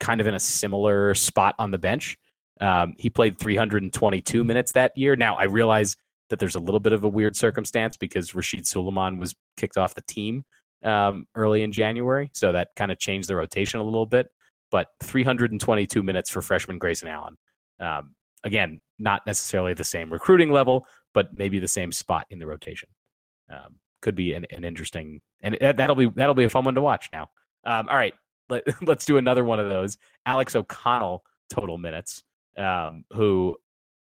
Speaker 1: kind of in a similar spot on the bench. Um, he played 322 minutes that year. Now, I realize that there's a little bit of a weird circumstance because Rasheed Sulaimon was kicked off the team um, early in January. So that kind of changed the rotation a little bit. But 322 minutes for freshman Grayson Allen. Um, again, not necessarily the same recruiting level, but maybe the same spot in the rotation. Um, could be an, an interesting, and that- that'll be that'll be a fun one to watch. Now, um, all right, let, let's do another one of those. Alex O'Connell total minutes, um, who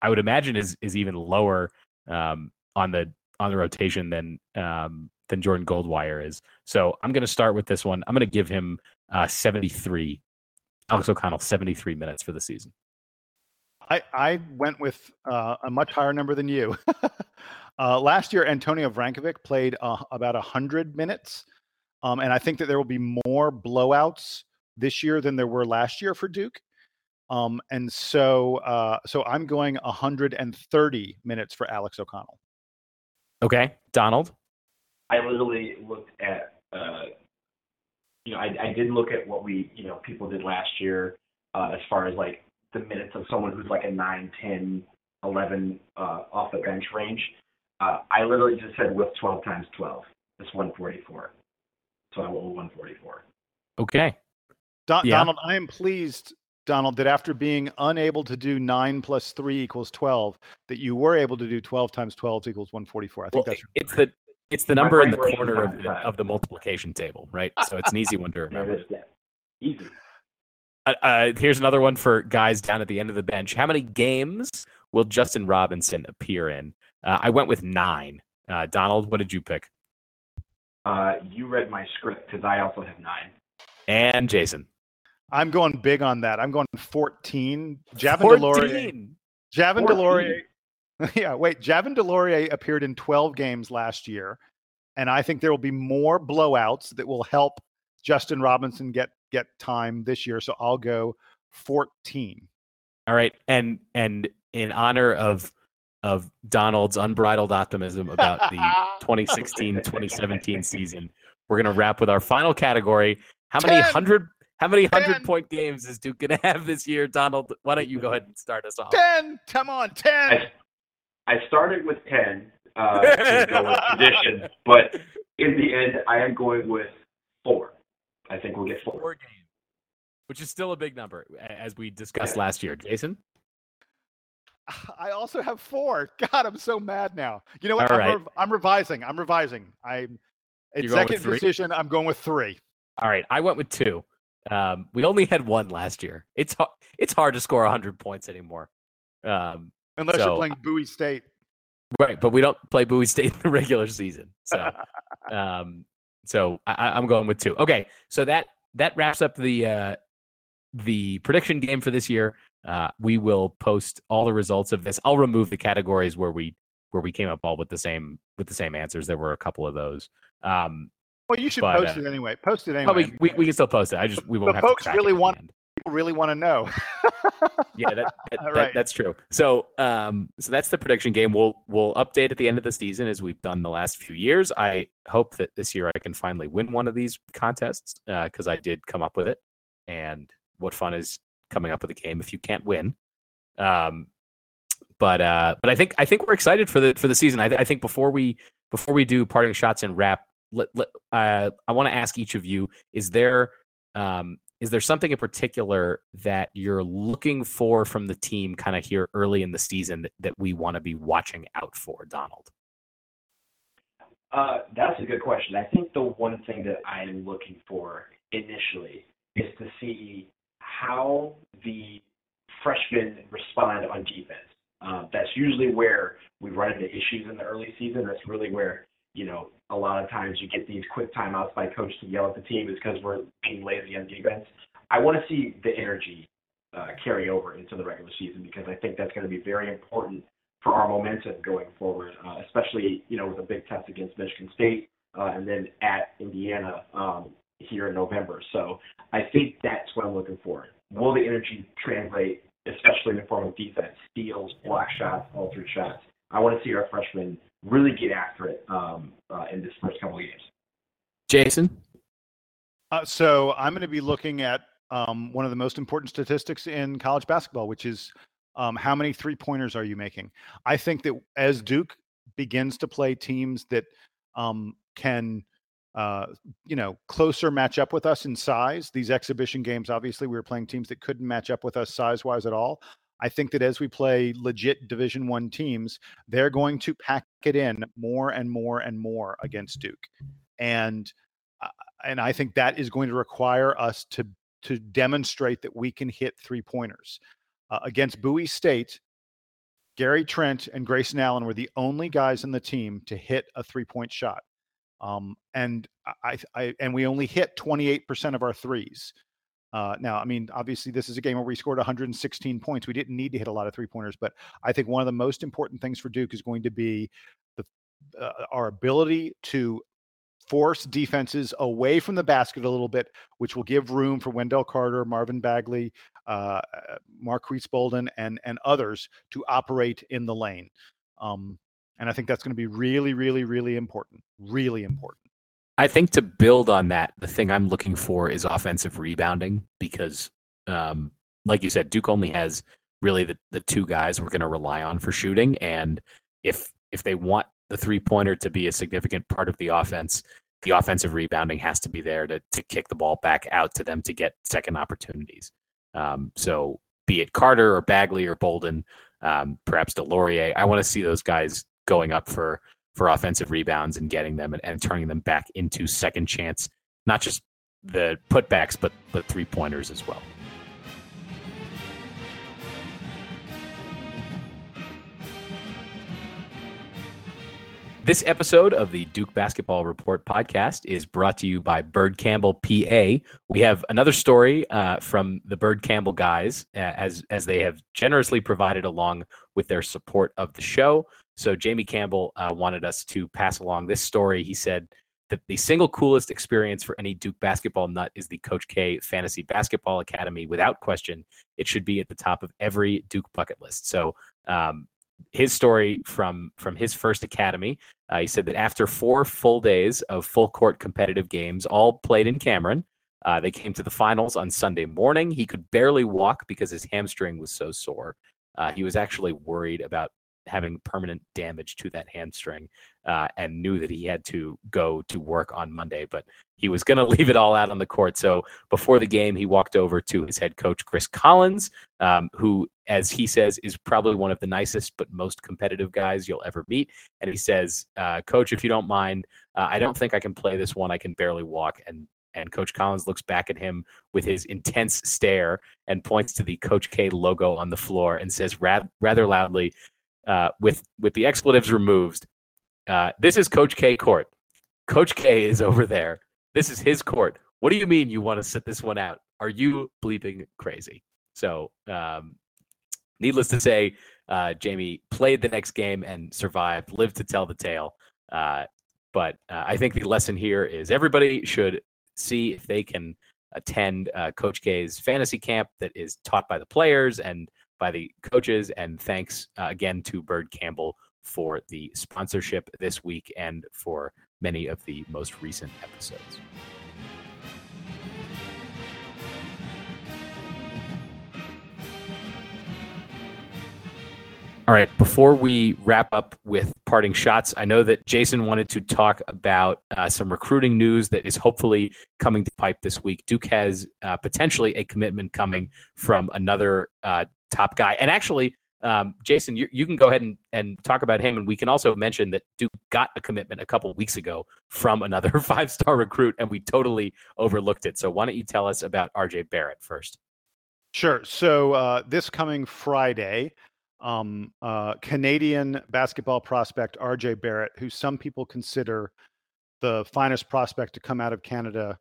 Speaker 1: I would imagine is is even lower um, on the on the rotation than um, than Jordan Goldwire is. So I'm going to start with this one. I'm going to give him uh, 73. Alex O'Connell 73 minutes for the season.
Speaker 3: I, I went with uh, a much higher number than you. uh, last year, Antonio Vrankovic played uh, about 100 minutes. Um, and I think that there will be more blowouts this year than there were last year for Duke. Um, and so, uh, so I'm going 130 minutes for Alex O'Connell.
Speaker 1: Okay, Donald.
Speaker 2: I literally looked at, uh, you know, I, I did look at what we, you know, people did last year uh, as far as like the minutes of someone who's like a 9, 10, 11 uh, off the bench range. Uh, I literally just said with 12 times 12. That's 144. So I went with 144.
Speaker 1: Okay.
Speaker 3: Don-
Speaker 1: Yeah.
Speaker 3: Donald, I am pleased, Donald, that after being unable to do nine plus three equals 12, that you were able to do 12 times 12 equals 144. I think
Speaker 1: Well,
Speaker 3: that's
Speaker 1: it's the it's the number in the corner of the, of the multiplication table, right? So it's an easy one to remember.
Speaker 2: it is. Yeah. Easy.
Speaker 1: Uh, uh, here's another one for guys down at the end of the bench. How many games will Justin Robinson appear in? Uh, I went with nine. Uh, Donald, what did you pick?
Speaker 2: Uh, you read my script because I also have nine.
Speaker 1: And Jason.
Speaker 3: I'm going big on that. I'm going 14. Javin DeLaurier.
Speaker 1: 14.
Speaker 3: Javin
Speaker 2: 14.
Speaker 3: DeLaurier. Yeah, wait. Javin DeLaurier appeared in 12 games last year, and I think there will be more blowouts that will help Justin Robinson get get time this year. So I'll go 14.
Speaker 1: All right, and and in honor of of Donald's unbridled optimism about the 2016-2017 season, we're gonna wrap with our final category. How many
Speaker 3: 10.
Speaker 1: hundred how many hundred point games is Duke gonna have this year, Donald? Why don't you go ahead and start us off?
Speaker 3: 10. Come on, 10.
Speaker 2: I, I started with 10 uh, to go with tradition, but in the end, I am going with four. I think we'll get four.
Speaker 1: Four games, which is still a big number, as we discussed last year. Jason,
Speaker 3: I also have four. God, I'm so mad now. You know what?
Speaker 1: All
Speaker 3: I'm,
Speaker 1: right.
Speaker 3: rev- I'm revising. I'm revising. I'm
Speaker 1: You're going with
Speaker 3: executive
Speaker 1: three?
Speaker 3: decision. I'm going with three.
Speaker 1: all right, I went with two. Um, we only had one last year. It's it's hard to score hundred points anymore. Um,
Speaker 3: Unless
Speaker 1: So-
Speaker 3: you're playing Bowie State.
Speaker 1: Right, but we don't play Bowie State in the regular season. So, um, so I, I'm going with two. Okay, so that that wraps up the uh, the prediction game for this year. Uh, we will post all the results of this. I'll remove the categories where we where we came up all with the same with the same answers. There were a couple of those. Um,
Speaker 3: Well, you should
Speaker 1: But,
Speaker 3: post
Speaker 1: uh,
Speaker 3: it anyway. Post it anyway.
Speaker 1: we, we we can still post it. I just we won't
Speaker 3: The
Speaker 1: have
Speaker 3: folks really
Speaker 1: it
Speaker 3: want- People really want to know.
Speaker 1: yeah, that, that,
Speaker 3: All
Speaker 1: that- that's true. So, um, so that's the prediction game. We'll we'll update at the end of the season as we've done the last few years. I hope that this year I can finally win one of these contests because I did come up with it. And what fun is coming up with a game if you can't win? Um, but uh, but I think I think we're excited for the for the season. I, I think before we before we do parting shots and wrap, let, let, uh, I want to ask each of you: Is there um, is there something in particular that you're looking for from the team kind of here early in the season that, that we want to be watching out for, Donald?
Speaker 2: Uh, that's a good question. I think the one thing that I'm looking for initially is to see how the freshmen respond on defense. Um, that's usually where we run into issues in the early season. That's really where, you know, a lot of times you get these quick timeouts by coach to yell at the team is because we're being lazy on defense. I want to see the energy uh, carry over into the regular season because I think that's going to be very important for our momentum going forward, uh, especially you know with a big test against Michigan State uh, and then at Indiana um, here in November. So I think that's what I'm looking for. Will the energy translate, especially in the form of defense, steals, block shots, altered shots? I want to see our freshmen really get after it um, uh, in this first couple of games.
Speaker 1: Jason.
Speaker 3: Uh, so I'm going to be looking at um, one of the most important statistics in college basketball, which is um, how many three pointers are you making? I think that as Duke begins to play teams that um, can, uh, you know, closer match up with us in size, these exhibition games, obviously, we were playing teams that couldn't match up with us size wise at all. I think that as we play legit Division One teams, they're going to pack it in more and more and more against Duke, and uh, and I think that is going to require us to to demonstrate that we can hit three pointers. Uh, against Bowie State, Gary Trent and Grayson Allen were the only guys in the team to hit a three point shot. Um, and I, I, and we only hit 28% of our threes. Uh, now, I mean, obviously, this is a game where we scored 116 points. We didn't need to hit a lot of three pointers, but I think one of the most important things for Duke is going to be the uh, our ability to force defenses away from the basket a little bit, which will give room for Wendell Carter, Marvin Bagley, uh, Marques Bolden, and and others to operate in the lane. Um, and I think that's going to be really, really, really important. Really important.
Speaker 1: I think to build on that, the thing I'm looking for is offensive rebounding because, um, like you said, Duke only has really the, the two guys we're going to rely on for shooting. And if if they want the three pointer to be a significant part of the offense, the offensive rebounding has to be there to, to kick the ball back out to them to get second opportunities. Um, so be it Carter or Bagley or Bolden, um, perhaps DeLaurier, I want to see those guys going up for for offensive rebounds and getting them and, and turning them back into second chance, not just the putbacks, but the three pointers as well. This episode of the Duke Basketball Report podcast is brought to you by Bird Campbell PA. We have another story uh, from the Bird Campbell guys, uh, as as they have generously provided along with their support of the show. So Jamie Campbell uh, wanted us to pass along this story. He said that the single coolest experience for any Duke basketball nut is the Coach K Fantasy Basketball Academy. Without question, it should be at the top of every Duke bucket list. So um, his story from from his first academy. Uh, he said that after four full days of full court competitive games, all played in Cameron, uh, they came to the finals on Sunday morning. He could barely walk because his hamstring was so sore. Uh, he was actually worried about having permanent damage to that hamstring uh, and knew that he had to go to work on Monday, but he was going to leave it all out on the court. So before the game, he walked over to his head coach, Chris Collins, um, who, as he says, is probably one of the nicest but most competitive guys you'll ever meet. And he says, uh, Coach, if you don't mind, uh, I don't think I can play this one. I can barely walk. And and Coach Collins looks back at him with his intense stare and points to the Coach K logo on the floor and says rather loudly, uh, with with the expletives removed. Uh, this is Coach K court. Coach K is over there. This is his court. What do you mean you want to sit this one out? Are you bleeping crazy? So, um, needless to say, uh, Jamie played the next game and survived, lived to tell the tale. Uh, but uh, I think the lesson here is everybody should see if they can attend uh, Coach K's fantasy camp that is taught by the players and by the coaches. And thanks uh, again to Bird Campbell for the sponsorship this week and for many of the most recent episodes. All right, before we wrap up with parting shots. I know that Jason wanted to talk about uh, some recruiting news that is hopefully coming to pipe this week. Duke has uh, potentially a commitment coming from another uh, top guy. And actually, um, Jason, you, you, can go ahead and, and talk about him. And we can also mention that Duke got a commitment a couple weeks ago from another five star recruit, and we totally overlooked it. So why don't you tell us about RJ Barrett first?
Speaker 3: Sure. So uh, this coming Friday, um, uh, Canadian basketball prospect RJ Barrett, who some people consider the finest prospect to come out of Canada,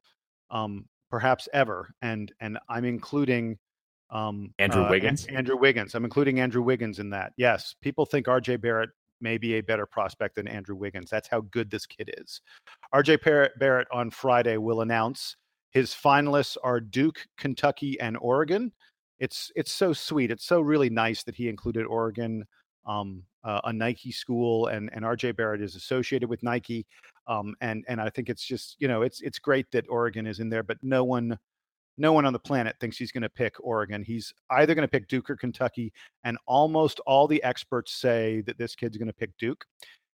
Speaker 3: um, perhaps ever, and and I'm including
Speaker 1: um, Andrew uh, Wiggins.
Speaker 3: Andrew Wiggins. I'm including Andrew Wiggins in that. Yes, people think RJ Barrett may be a better prospect than Andrew Wiggins. That's how good this kid is. RJ Barrett on Friday will announce his finalists are Duke, Kentucky, and Oregon. It's it's so sweet. It's so really nice that he included Oregon, um, uh, a Nike school, and and RJ Barrett is associated with Nike, um, and and I think it's just you know it's it's great that Oregon is in there, but no one no one on the planet thinks he's going to pick Oregon. He's either going to pick Duke or Kentucky, and almost all the experts say that this kid's going to pick Duke.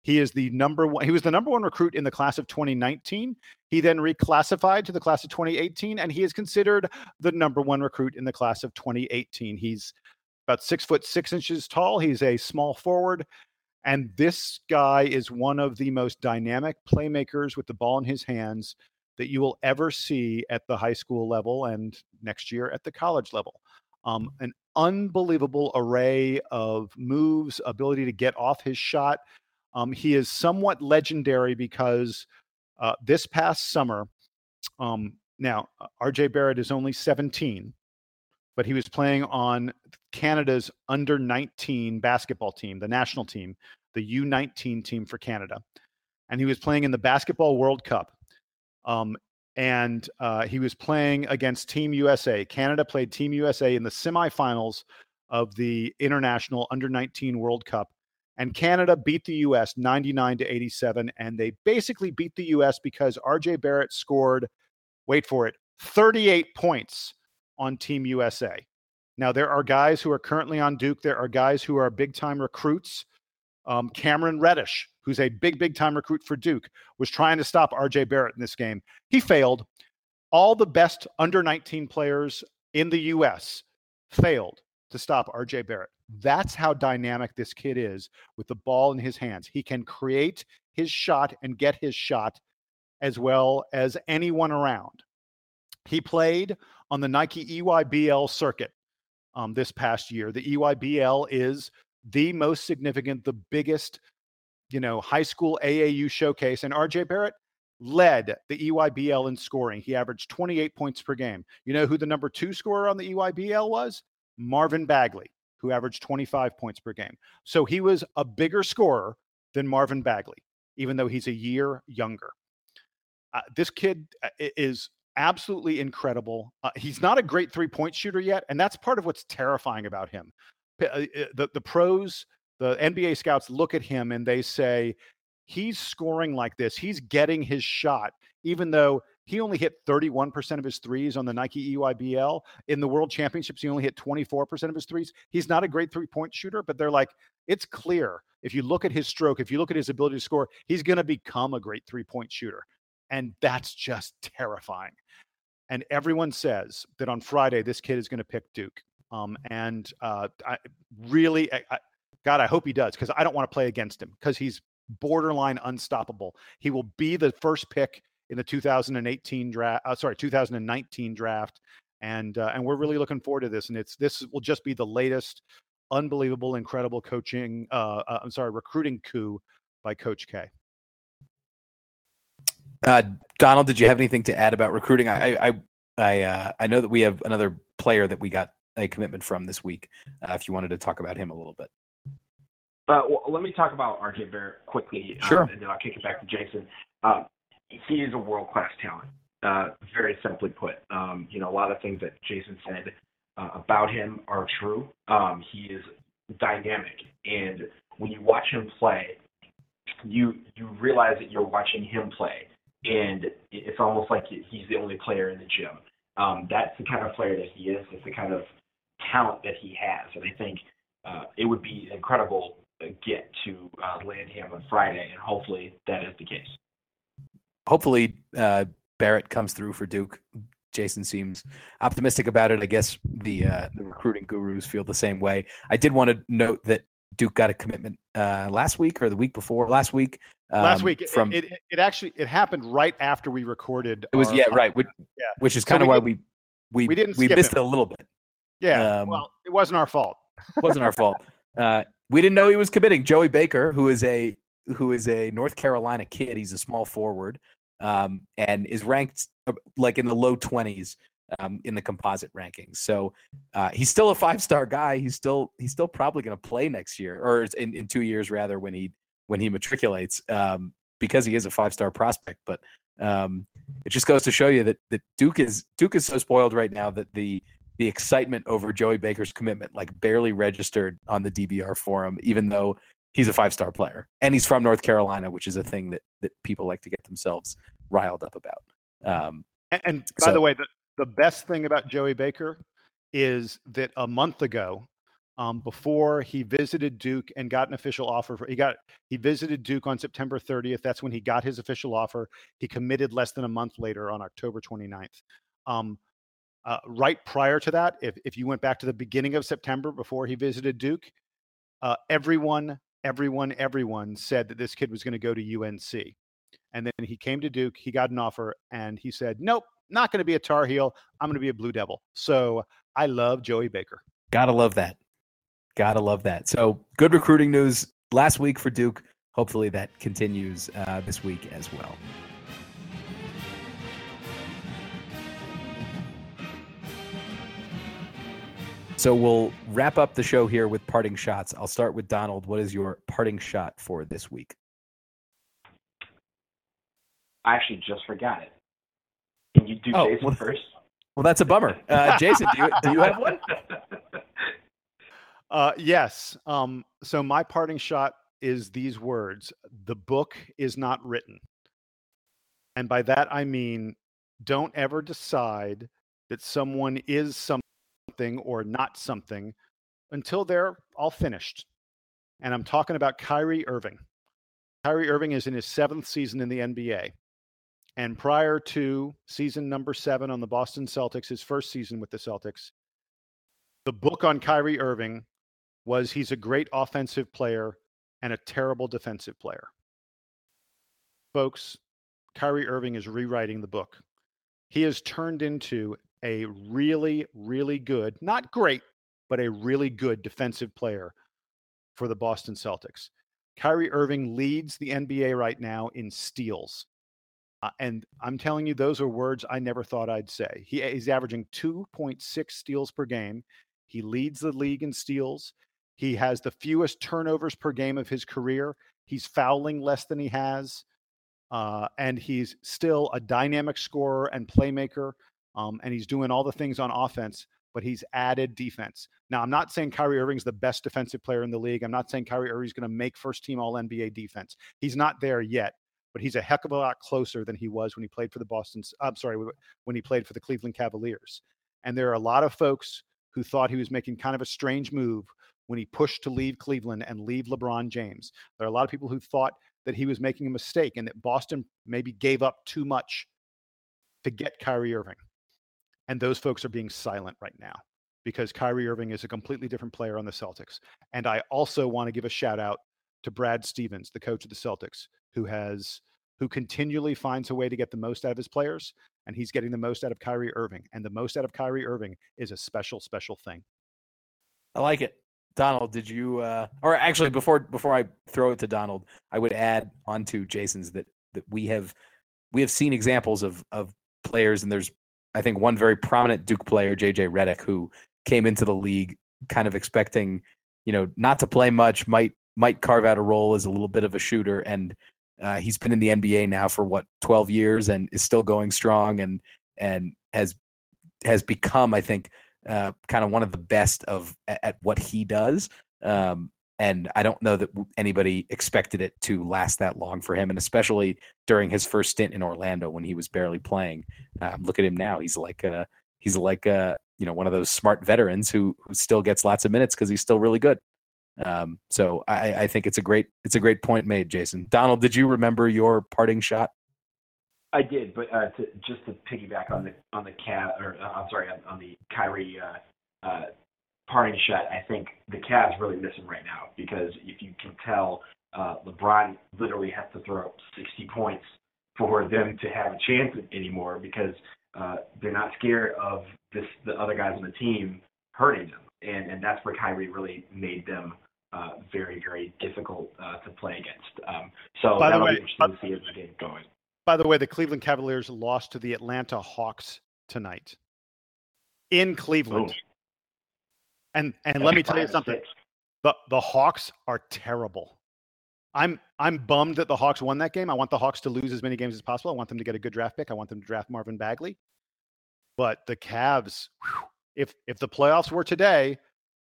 Speaker 3: He is the number one. He was the number one recruit in the class of 2019. He then reclassified to the class of 2018, and he is considered the number one recruit in the class of 2018. He's about six foot six inches tall. He's a small forward. And this guy is one of the most dynamic playmakers with the ball in his hands that you will ever see at the high school level and next year at the college level. Um, an unbelievable array of moves, ability to get off his shot. Um, he is somewhat legendary because uh, this past summer, um, now uh, RJ Barrett is only 17, but he was playing on Canada's under 19 basketball team, the national team, the U19 team for Canada. And he was playing in the Basketball World Cup. Um, and uh, he was playing against Team USA. Canada played Team USA in the semifinals of the International Under 19 World Cup. And Canada beat the US 99 to 87. And they basically beat the US because RJ Barrett scored, wait for it, 38 points on Team USA. Now, there are guys who are currently on Duke, there are guys who are big time recruits. Um, Cameron Reddish who's a big, big time recruit for Duke, was trying to stop RJ Barrett in this game. He failed. All the best under 19 players in the U.S. failed to stop RJ Barrett. That's how dynamic this kid is with the ball in his hands. He can create his shot and get his shot as well as anyone around. He played on the Nike EYBL circuit um, this past year. The EYBL is the most significant, the biggest you know, high school AAU showcase, and RJ Barrett led the EYBL in scoring. He averaged 28 points per game. You know who the number two scorer on the EYBL was? Marvin Bagley, who averaged 25 points per game. So he was a bigger scorer than Marvin Bagley, even though he's a year younger. Uh, this kid uh, is absolutely incredible. Uh, he's not a great three point shooter yet, and that's part of what's terrifying about him. Uh, uh, the, the pros the NBA scouts look at him and they say, he's scoring like this. He's getting his shot, even though he only hit 31% of his threes on the Nike EYBL. In the World Championships, he only hit 24% of his threes. He's not a great three point shooter, but they're like, it's clear. If you look at his stroke, if you look at his ability to score, he's going to become a great three point shooter. And that's just terrifying. And everyone says that on Friday, this kid is going to pick Duke. Um, and uh, I really, I, God, I hope he does because I don't want to play against him because he's borderline unstoppable. He will be the first pick in the 2018 draft. Uh, sorry, 2019 draft, and uh, and we're really looking forward to this. And it's this will just be the latest unbelievable, incredible coaching. Uh, uh I'm sorry, recruiting coup by Coach K.
Speaker 1: Uh, Donald, did you have anything to add about recruiting? I I I, uh, I know that we have another player that we got a commitment from this week. if you wanted to talk about him a little bit.
Speaker 2: Uh, well, let me talk about RJ Barrett quickly,
Speaker 1: um, sure.
Speaker 2: Um, and then I'll kick it back to Jason. Uh, he is a world class talent. Uh, very simply put, um, you know, a lot of things that Jason said uh, about him are true. Um, he is dynamic, and when you watch him play, you you realize that you're watching him play, and it's almost like he's the only player in the gym. Um, that's the kind of player that he is. It's the kind of talent that he has, and I think uh, it would be incredible get to uh, land him on Friday, and hopefully that is the case.
Speaker 1: Hopefully, uh, Barrett comes through for Duke. Jason seems optimistic about it. I guess the uh, the recruiting gurus feel the same way. I did want to note that Duke got a commitment uh, last week or the week before last week.
Speaker 3: Um, last week from it, it, it, actually it happened right after we recorded.
Speaker 1: It was
Speaker 3: our,
Speaker 1: yeah right which, yeah. which is kind so of why we we
Speaker 3: we didn't
Speaker 1: we missed it. it. a little bit.
Speaker 3: Yeah, um, well, it wasn't our fault.
Speaker 1: it wasn't our fault. Uh, we didn't know he was committing. Joey Baker, who is a who is a North Carolina kid, he's a small forward, um, and is ranked uh, like in the low twenties um, in the composite rankings. So uh, he's still a five star guy. He's still he's still probably going to play next year or in, in two years rather when he when he matriculates um, because he is a five star prospect. But um, it just goes to show you that that Duke is Duke is so spoiled right now that the the excitement over Joey Baker's commitment like barely registered on the DBR forum, even though he's a five star player and he's from North Carolina, which is a thing that that people like to get themselves riled up about. Um,
Speaker 3: and, and by so, the way, the, the best thing about Joey Baker is that a month ago, um, before he visited Duke and got an official offer, for, he got he visited Duke on September 30th. That's when he got his official offer. He committed less than a month later on October 29th. Um, uh, right prior to that, if if you went back to the beginning of September before he visited Duke, uh, everyone, everyone, everyone said that this kid was going to go to UNC. And then he came to Duke, he got an offer, and he said, Nope, not going to be a Tar Heel. I'm going to be a Blue Devil. So I love Joey Baker.
Speaker 1: Gotta love that. Gotta love that. So good recruiting news last week for Duke. Hopefully that continues uh, this week as well. So we'll wrap up the show here with parting shots. I'll start with Donald. What is your parting shot for this week?
Speaker 2: I actually just forgot it. Can you do oh, Jason
Speaker 1: well,
Speaker 2: first?
Speaker 1: Well, that's a bummer. Uh, Jason, do you, do you have one?
Speaker 3: Uh, yes. Um, so my parting shot is these words: "The book is not written," and by that I mean, don't ever decide that someone is something or not something until they're all finished. And I'm talking about Kyrie Irving. Kyrie Irving is in his seventh season in the NBA. And prior to season number seven on the Boston Celtics, his first season with the Celtics, the book on Kyrie Irving was he's a great offensive player and a terrible defensive player. Folks, Kyrie Irving is rewriting the book. He has turned into a really, really good, not great, but a really good defensive player for the Boston Celtics. Kyrie Irving leads the NBA right now in steals. Uh, and I'm telling you, those are words I never thought I'd say. He, he's averaging 2.6 steals per game. He leads the league in steals. He has the fewest turnovers per game of his career. He's fouling less than he has. Uh, and he's still a dynamic scorer and playmaker. Um, and he's doing all the things on offense, but he's added defense. Now, I'm not saying Kyrie Irving's the best defensive player in the league. I'm not saying Kyrie Irving's going to make first team All NBA defense. He's not there yet but he's a heck of a lot closer than he was when he played for the Boston. I'm sorry, when he played for the Cleveland Cavaliers. And there are a lot of folks who thought he was making kind of a strange move when he pushed to leave Cleveland and leave LeBron James. There are a lot of people who thought that he was making a mistake and that Boston maybe gave up too much to get Kyrie Irving. And those folks are being silent right now because Kyrie Irving is a completely different player on the Celtics. And I also want to give a shout out to Brad Stevens, the coach of the Celtics, who has who continually finds a way to get the most out of his players, and he's getting the most out of Kyrie Irving. And the most out of Kyrie Irving is a special, special thing.
Speaker 1: I like it. Donald, did you uh or actually before before I throw it to Donald, I would add onto Jason's that that we have we have seen examples of of players and there's I think one very prominent Duke player, JJ Redick, who came into the league kind of expecting, you know, not to play much, might might carve out a role as a little bit of a shooter and uh, he's been in the NBA now for what 12 years and is still going strong and and has has become, I think, uh, kind of one of the best of at, at what he does. Um, and I don't know that anybody expected it to last that long for him, and especially during his first stint in Orlando when he was barely playing. Um, look at him now; he's like a, he's like a, you know one of those smart veterans who who still gets lots of minutes because he's still really good. Um, so I, I think it's a great it's a great point made, Jason. Donald, did you remember your parting shot?
Speaker 2: I did, but uh, to, just to piggyback on the on the cat or uh, I'm sorry on, on the Kyrie uh, uh, parting shot, I think the Cavs really miss him right now because if you can tell, uh, LeBron literally has to throw up 60 points for them to have a chance anymore because uh, they're not scared of this the other guys on the team hurting them, and and that's where Kyrie really made them uh, very very difficult uh, to play against. Um, so
Speaker 3: By the
Speaker 2: that'll
Speaker 3: way,
Speaker 2: be interesting to see as the game going.
Speaker 3: By the way, the Cleveland Cavaliers lost to the Atlanta Hawks tonight in Cleveland. And and let me tell you something. The the Hawks are terrible. I'm I'm bummed that the Hawks won that game. I want the Hawks to lose as many games as possible. I want them to get a good draft pick. I want them to draft Marvin Bagley. But the Cavs, whew, if if the playoffs were today,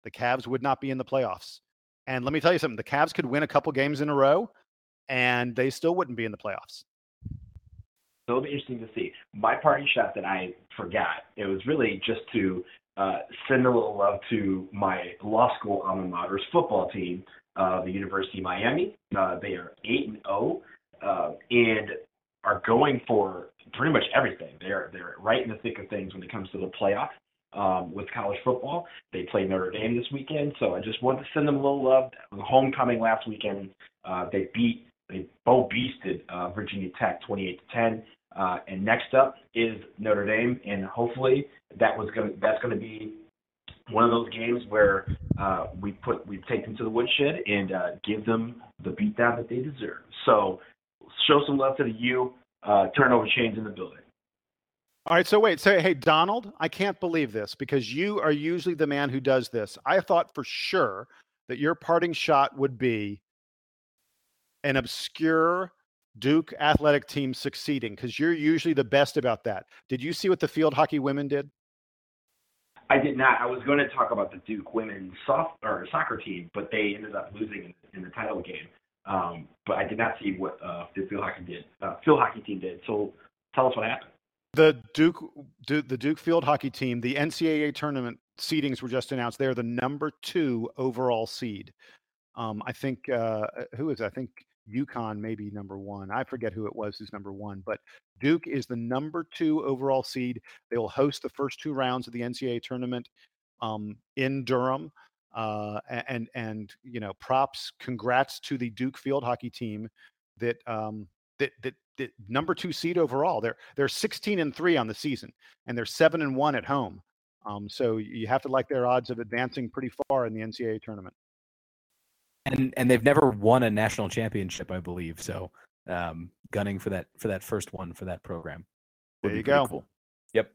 Speaker 3: the Cavs would not be in the playoffs. And let me tell you something, the Cavs could win a couple games in a row and they still wouldn't be in the playoffs.
Speaker 2: So it'll be interesting to see. My party shot that I forgot, it was really just to uh, send a little love to my law school alma mater's football team, uh, the University of Miami. Uh, they are 8 and 0 uh, and are going for pretty much everything. They're, they're right in the thick of things when it comes to the playoff. Um, with college football, they play Notre Dame this weekend, so I just wanted to send them a little love. Homecoming last weekend, uh, they beat, they both beasted uh, Virginia Tech 28 to 10. Uh, and next up is Notre Dame, and hopefully that was going that's going to be one of those games where uh, we put we take them to the woodshed and uh, give them the beatdown that they deserve. So show some love to the U. Uh, turnover chains in the building.
Speaker 3: All right, so wait, so hey Donald, I can't believe this because you are usually the man who does this. I thought for sure that your parting shot would be an obscure Duke athletic team succeeding because you're usually the best about that. Did you see what the field hockey women did?
Speaker 2: I did not. I was going to talk about the Duke women's soft or soccer team, but they ended up losing in, in the title game. Um, but I did not see what uh, the field hockey did. Uh, field hockey team did. So tell us what happened.
Speaker 3: The Duke, Duke, the Duke field hockey team, the NCAA tournament seedings were just announced. They're the number two overall seed. Um, I think uh, who is? it? I think UConn may be number one. I forget who it was who's number one, but Duke is the number two overall seed. They will host the first two rounds of the NCAA tournament um, in Durham. Uh, and and you know, props, congrats to the Duke field hockey team that um, that that that number two seed overall. They're they're 16 and three on the season, and they're seven and one at home. Um, so you have to like their odds of advancing pretty far in the NCAA tournament.
Speaker 1: And and they've never won a national championship, I believe. So, um, gunning for that for that first one for that program.
Speaker 3: There you go.
Speaker 1: Cool. Yep.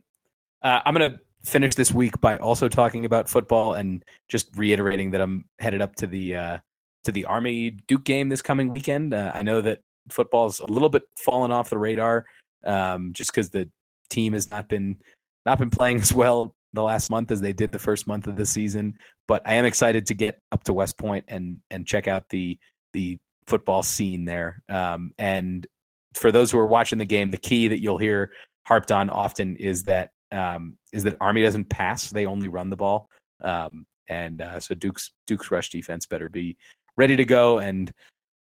Speaker 1: Uh, I'm gonna finish this week by also talking about football and just reiterating that I'm headed up to the uh, to the Army Duke game this coming weekend. Uh, I know that football's a little bit fallen off the radar, um, just because the team has not been not been playing as well the last month as they did the first month of the season. But I am excited to get up to West Point and and check out the the football scene there. Um, and for those who are watching the game, the key that you'll hear harped on often is that um, is that Army doesn't pass; they only run the ball. Um, and uh, so Duke's Duke's rush defense better be ready to go. And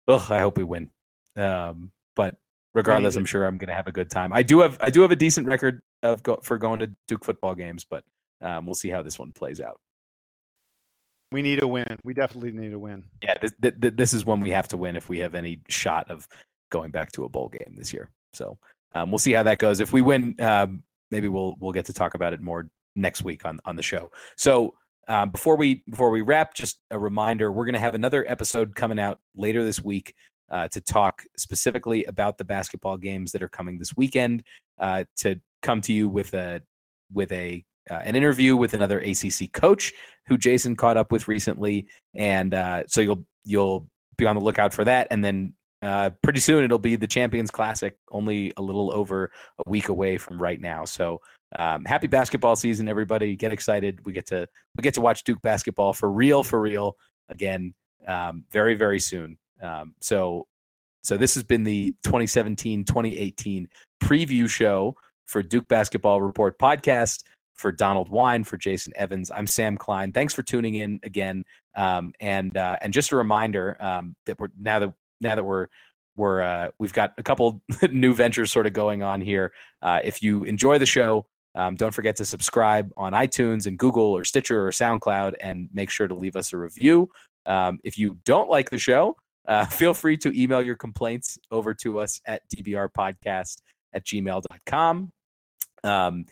Speaker 1: ugh, I hope we win. Um, but regardless, I'm sure I'm going to have a good time. I do have I do have a decent record of go, for going to Duke football games, but um, we'll see how this one plays out.
Speaker 3: We need a win. We definitely need a win.
Speaker 1: Yeah, this, th- th- this is one we have to win if we have any shot of going back to a bowl game this year. So um, we'll see how that goes. If we win, um, maybe we'll we'll get to talk about it more next week on on the show. So um, before we before we wrap, just a reminder: we're going to have another episode coming out later this week uh, to talk specifically about the basketball games that are coming this weekend. Uh, to come to you with a with a uh, an interview with another ACC coach who Jason caught up with recently, and uh, so you'll you'll be on the lookout for that. And then uh, pretty soon it'll be the Champions Classic, only a little over a week away from right now. So um, happy basketball season, everybody! Get excited. We get to we get to watch Duke basketball for real, for real again, um, very very soon. Um, so so this has been the 2017-2018 preview show for Duke Basketball Report podcast for Donald Wine, for Jason Evans. I'm Sam Klein. Thanks for tuning in again. Um, and uh, and just a reminder um, that we're now that now that we're we're uh, we've got a couple new ventures sort of going on here. Uh, if you enjoy the show, um, don't forget to subscribe on iTunes and Google or Stitcher or SoundCloud, and make sure to leave us a review. Um, if you don't like the show, uh, feel free to email your complaints over to us at dbrpodcast at gmail.com. Um,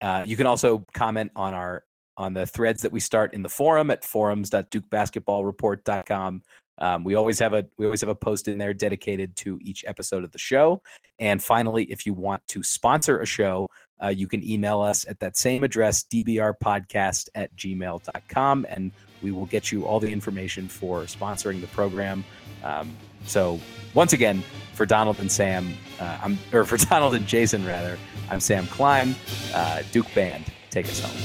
Speaker 1: uh, you can also comment on our on the threads that we start in the forum at forums.dukebasketballreport.com. Um, we always have a we always have a post in there dedicated to each episode of the show. And finally, if you want to sponsor a show, uh, you can email us at that same address, dbrpodcast at gmail.com, and we will get you all the information for sponsoring the program. Um, so once again, for Donald and Sam, uh, I'm or for Donald and Jason rather, I'm Sam Klein. Uh, Duke Band, take us home.